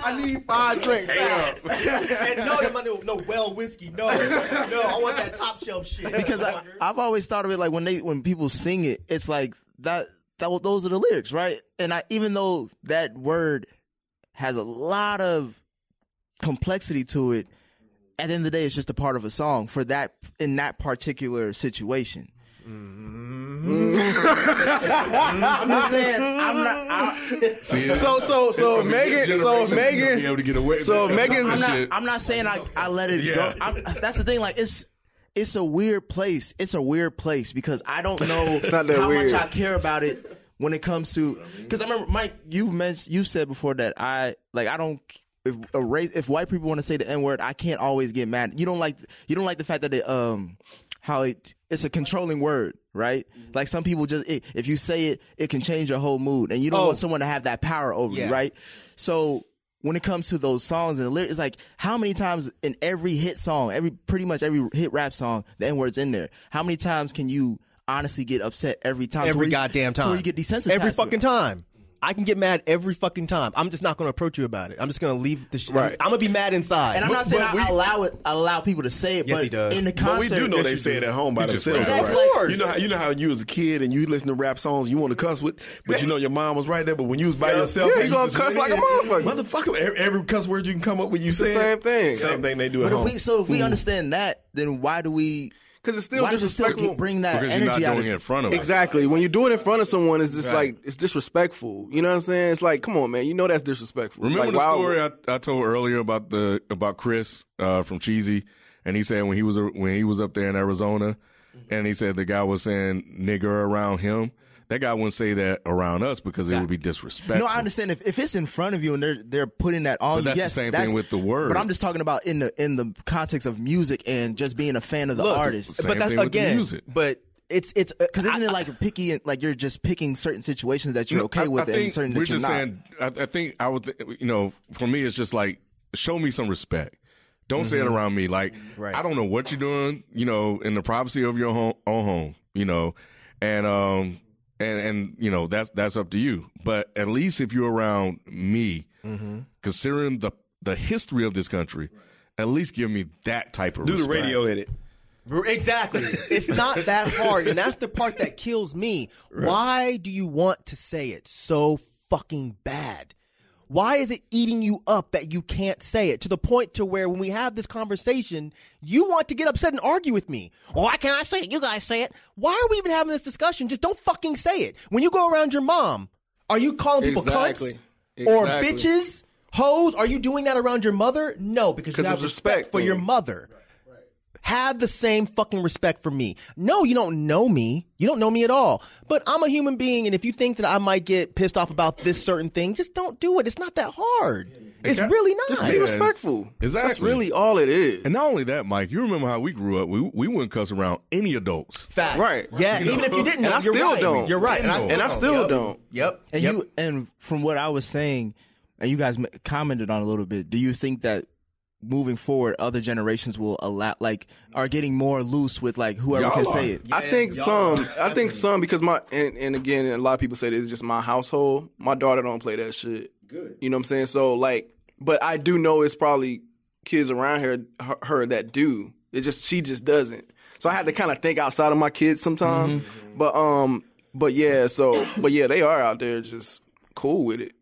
I need five drinks. and no, no, no, no, well whiskey. No, no, I want that top shelf shit. because I, I've always thought of it like when they when people sing it, it's like that that those are the lyrics, right? And I even though that word has a lot of complexity to it, at the end of the day, it's just a part of a song for that in that particular situation. Mm-hmm. I'm just saying. I'm not. I, See, So so so Megan so be Megan able to get away. so with Megan's- that I'm not. I'm not saying I, I let it Yeah. go. I'm, that's the thing. Like it's it's a weird place. It's a weird place because I don't know not that how weird. much I care about it when it comes to. Because I remember Mike, you mentioned you said before that I like I don't. If a race, if white people want to say the n word, I can't always get mad. You don't like you don't like the fact that it um how it it's a controlling word, right? Like some people just it, if you say it, it can change your whole mood, and you don't Oh. want someone to have that power over Yeah. you, right? So when it comes to those songs and the lyrics, it's like how many times in every hit song, every pretty much every hit rap song, the N word's in there. How many times can you honestly get upset every time? every goddamn time. where you get desensitized. Every fucking time. I can get mad every fucking time. I'm just not going to approach you about it. I'm just going to leave the shit. Right. I'm going to be mad inside. And I'm not saying but I we- allow it, I allow people to say it, Yes, but he does. in the But concert, we do know yes, they you say it at home by You themselves. Exactly. right? Of course. You know, how, you know how you was a kid and you listen to rap songs, you want to cuss with, but you know your mom was right there. But when you was by yourself, Yeah, and you gonna cuss went like a motherfucker. Motherfucker, every, every cuss word you can come up with, you say the same thing. Same thing they do But at if home. we, so if we mm. understand that, then why do we? Because it's still Why does it still disrespectful. bring that because you're energy not out doing it in front of us. Exactly. When you do it in front of someone, it's just Right. like it's disrespectful. You know what I'm saying? It's like, come on, man. You know that's disrespectful. Remember like, the why- story I, I told earlier about the about Chris uh, from Cheesy, and he said when he was when he was up there in Arizona, and he said the guy was saying nigger around him. That guy wouldn't say that around us because it would be disrespectful. No, I understand if, if it's in front of you and they're they're putting that on But you. that's the yes, same that's- thing with the word. But I'm just talking about in the in the context of music and just being a fan of the Look, artist. Same but that's thing with the again. music. But it's it's uh, Because isn't it like picky and like you're just picking certain situations that you're okay I- with I think and certain we're that you're just not? saying. I, I think I would. You know, for me, it's just like show me some respect. Don't say it Mm-hmm. around me. Like Right. I don't know what you're doing. You know, in the privacy of your home, own home. You know, and um and and you know that's that's up to you. But at least if you're around me, Mm-hmm. considering the the history of this country. At least give me that type of Do the radio edit. Exactly. It's not that hard. And that's the part that kills me. Why do you want to say it so fucking bad? Why is it eating you up that you can't say it to the point to where when we have this conversation, you want to get upset and argue with me? Well, why can't I say it? You guys say it. Why are we even having this discussion? Just don't fucking say it. When you go around your mom, are you calling people Exactly. cunts or Exactly. bitches, hoes? Are you doing that around your mother? No, because you have respect, respect for your mother. Have the same fucking respect for me. No, you don't know me. You don't know me at all. But I'm a human being, and if you think that I might get pissed off about this certain thing, just don't do it. It's not that hard. It's Okay. really not. Just be Yeah. respectful. That's Exactly. really all it is. And not only that, Mike, you remember how we grew up? We we wouldn't cuss around any adults. Facts. Right. Yeah. You even know? if you didn't know, I you're still right. don't. You're right. And I, And And I still Yep. don't. Yep. And Yep. you and from what I was saying, and you guys commented on a little bit. Do you think that moving forward, other generations will allow, like, are getting more loose with like whoever Y'all can are. say it? I think some. I think some because my and, and again, a lot of people say this is just my household. My daughter don't play that shit. Good. You know what I'm saying? So like, but I do know it's probably kids around here her, her that do. It just she just doesn't. So I had to kind of think outside of my kids sometimes. But um, but yeah. So but yeah, they are out there just cool with it.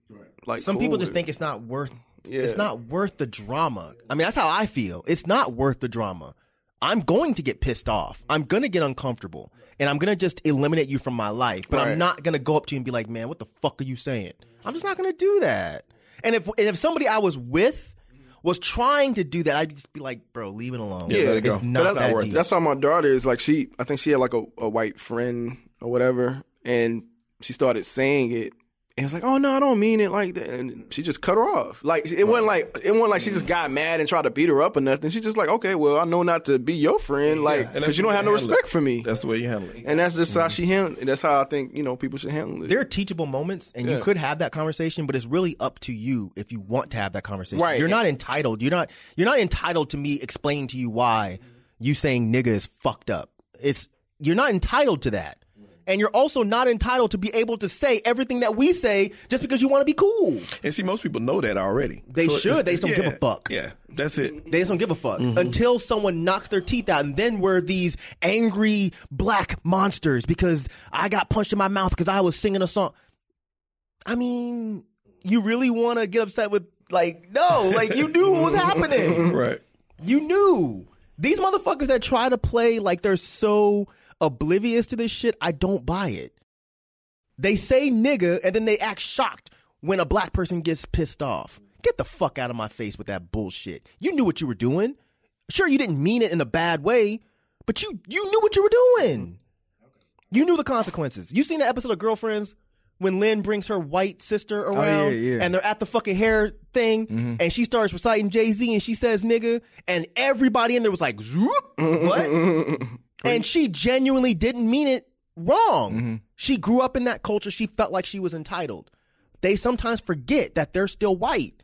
Like Some cool people just it. think it's not worth. Yeah. It's not worth the drama. I mean, that's how I feel. It's not worth the drama. I'm going to get pissed off. I'm going to get uncomfortable, and I'm going to just eliminate you from my life. But I'm not going to go up to you and be like, "Man, what the fuck are you saying?" I'm just not going to do that. And if and if somebody I was with was trying to do that, I'd just be like, "Bro, leave it alone. Yeah, let it go. it's not But that that's, deep." that's how my daughter is. Like she, I think she had like a, a white friend or whatever, and she started saying it, and it's like, oh no, I don't mean it like that, and she just cut her off. Like it wasn't like it wasn't like she just mm. got mad and tried to beat her up or nothing. She's just like, okay, well, I know not to be your friend, like And that's because you don't have no respect it. for me, That's the way you handle it. and that's just how mm-hmm. she handle. That's how I think you know people should handle it. there are teachable moments and you could have that conversation but it's really up to you if you want to have that conversation Right. you're not entitled you're not you're not entitled to me explaining to you why you saying nigga is fucked up it's you're not entitled to that and you're also not entitled to be able to say everything that we say just because you want to be cool And see, most people know that already. They it's- should. They just don't give a fuck. Yeah, that's it. they just don't give a fuck Mm-hmm. until someone knocks their teeth out, and then we're these angry black monsters because I got punched in my mouth because I was singing a song. I mean, you really want to get upset with like no, like you knew what was happening. Right. You knew these motherfuckers that try to play like they're so oblivious to this shit. I don't buy it. They say nigga and then they act shocked when a black person gets pissed off. Get the fuck out of my face with that bullshit. You knew what you were doing. Sure, you didn't mean it in a bad way, but you you knew what you were doing. You knew the consequences. You seen the episode of Girlfriends when Lynn brings her white sister oh, around yeah. and they're at the fucking hair thing mm-hmm. and she starts reciting Jay Z and she says nigga and everybody in there was like zoop what? and she genuinely didn't mean it wrong. She grew up in that culture. She felt like she was entitled. They sometimes forget that they're still white.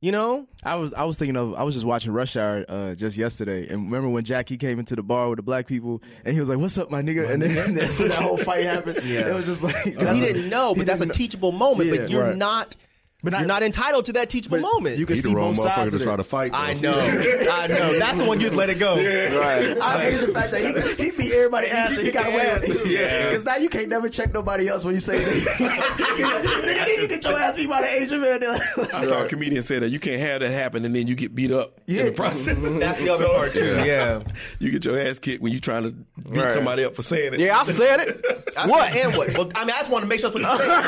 You know? I was I was thinking of I was just watching Rush Hour uh, just yesterday, and remember when Jackie came into the bar with the black people, and he was like, "What's up, my nigga?" And then that's when that whole fight happened. Yeah. it was just like Because he didn't know, but that's a teachable moment. Yeah, but you're right. not. But you're I- not entitled to that teachable moment. You can He see the wrong both motherfucker sides to of try it. to fight. I know. I know. That's the one you'd let it go. right. I hate the fact that he, he beat everybody ass and he got away with it. Yeah. Because now you can't never check nobody else when you say that. Nigga, you get your ass beat by the Asian man. I saw a comedian say that you can't have that happen and then you get beat up in the process. That's the other part too. Yeah. you get your ass kicked when you trying to beat Right. somebody up for saying it. Yeah, I've said it. I what said, and what? Well, I mean, I just want to make sure that's what you're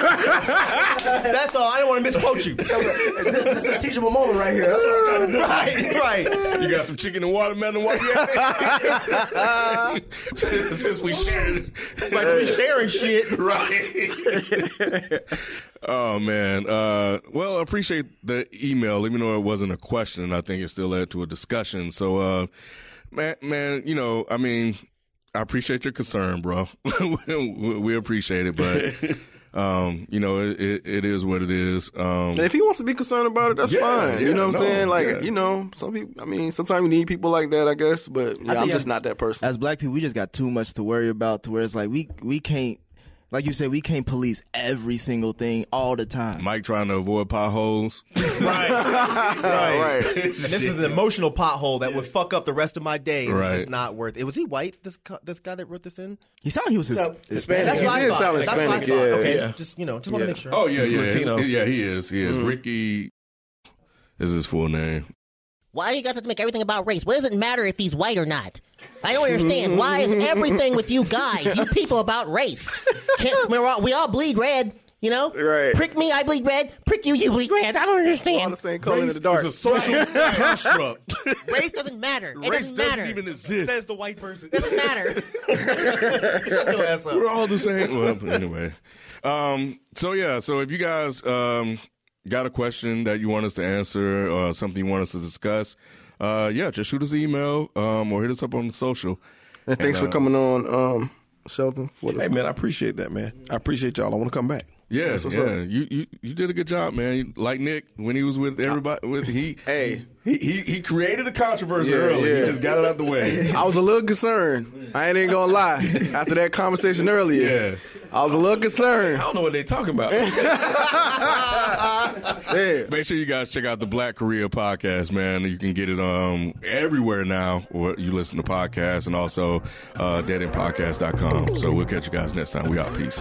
saying. That's all. I didn't want to misquote you. this is a teachable moment right here. That's what I'm trying to do. right, right. You got some chicken and watermelon. What? Yeah? Since we shared, Like we sharing shit. right? oh man. Uh, well, I appreciate the email, even though it wasn't a question. I think it still led to a discussion. So, uh, man, man, you know, I mean, I appreciate your concern, bro. we we appreciate it, but. Um, you know, it, it, it is what it is. Um, And if he wants to be concerned about it, that's Yeah, fine. yeah, you know what I'm saying? Like, yeah. you know, some people. I mean, sometimes you need people like that, I guess. But yeah, I'm just as- not that person. As black people, we just got too much to worry about. To where it's like we we can't Like you said, we can't police every single thing all the time. Mike trying to avoid potholes. Right. right. And this is an emotional pothole that would fuck up the rest of my day. It's Right. just not worth it. Was he white? This co- this guy that wrote this in? He sounded he was his, Hispanic. That's He what I did thought. sound That's what I Hispanic, thought. yeah, Okay, yeah. just you know, just want to Yeah. make sure. Oh yeah, He's yeah, yeah. He is. He is. Mm-hmm. Ricky is his full name. Why do you guys have to make everything about race? What does it matter if he's white or not? I don't understand. Why is everything with you guys, you people, about race? We're all, we all bleed red, you know? Right. Prick me, I bleed red. Prick you, you bleed red. I don't understand All understand. the same color in Race the dark. is a social construct. Race doesn't matter. It Race doesn't doesn't matter. even exist. Says the white person. Doesn't matter. Shut your ass up. We're all the same. Well, anyway. Um, so yeah, so if you guys um, got a question that you want us to answer or something you want us to discuss, uh, yeah, just shoot us an email um, or hit us up on social. and thanks And, for uh, coming on, um, Shelton. For the, Hey man, I appreciate that, man. I appreciate y'all. I want to come back. Yeah, what's yeah, up. you, you you did a good job, man. Like Nick when he was with everybody, with he Hey. he he, he created a controversy Yeah, early. yeah. He just got it out the way. I was a little concerned. I ain't even gonna lie. After that conversation earlier, Yeah. I was a little concerned. I concerned. don't know what they talking about. Yeah. Make sure you guys check out the Black Korea podcast, man. You can get it um everywhere now where you listen to podcasts and also uh deadendpodcast.com. So we'll catch you guys next time. We out. Peace.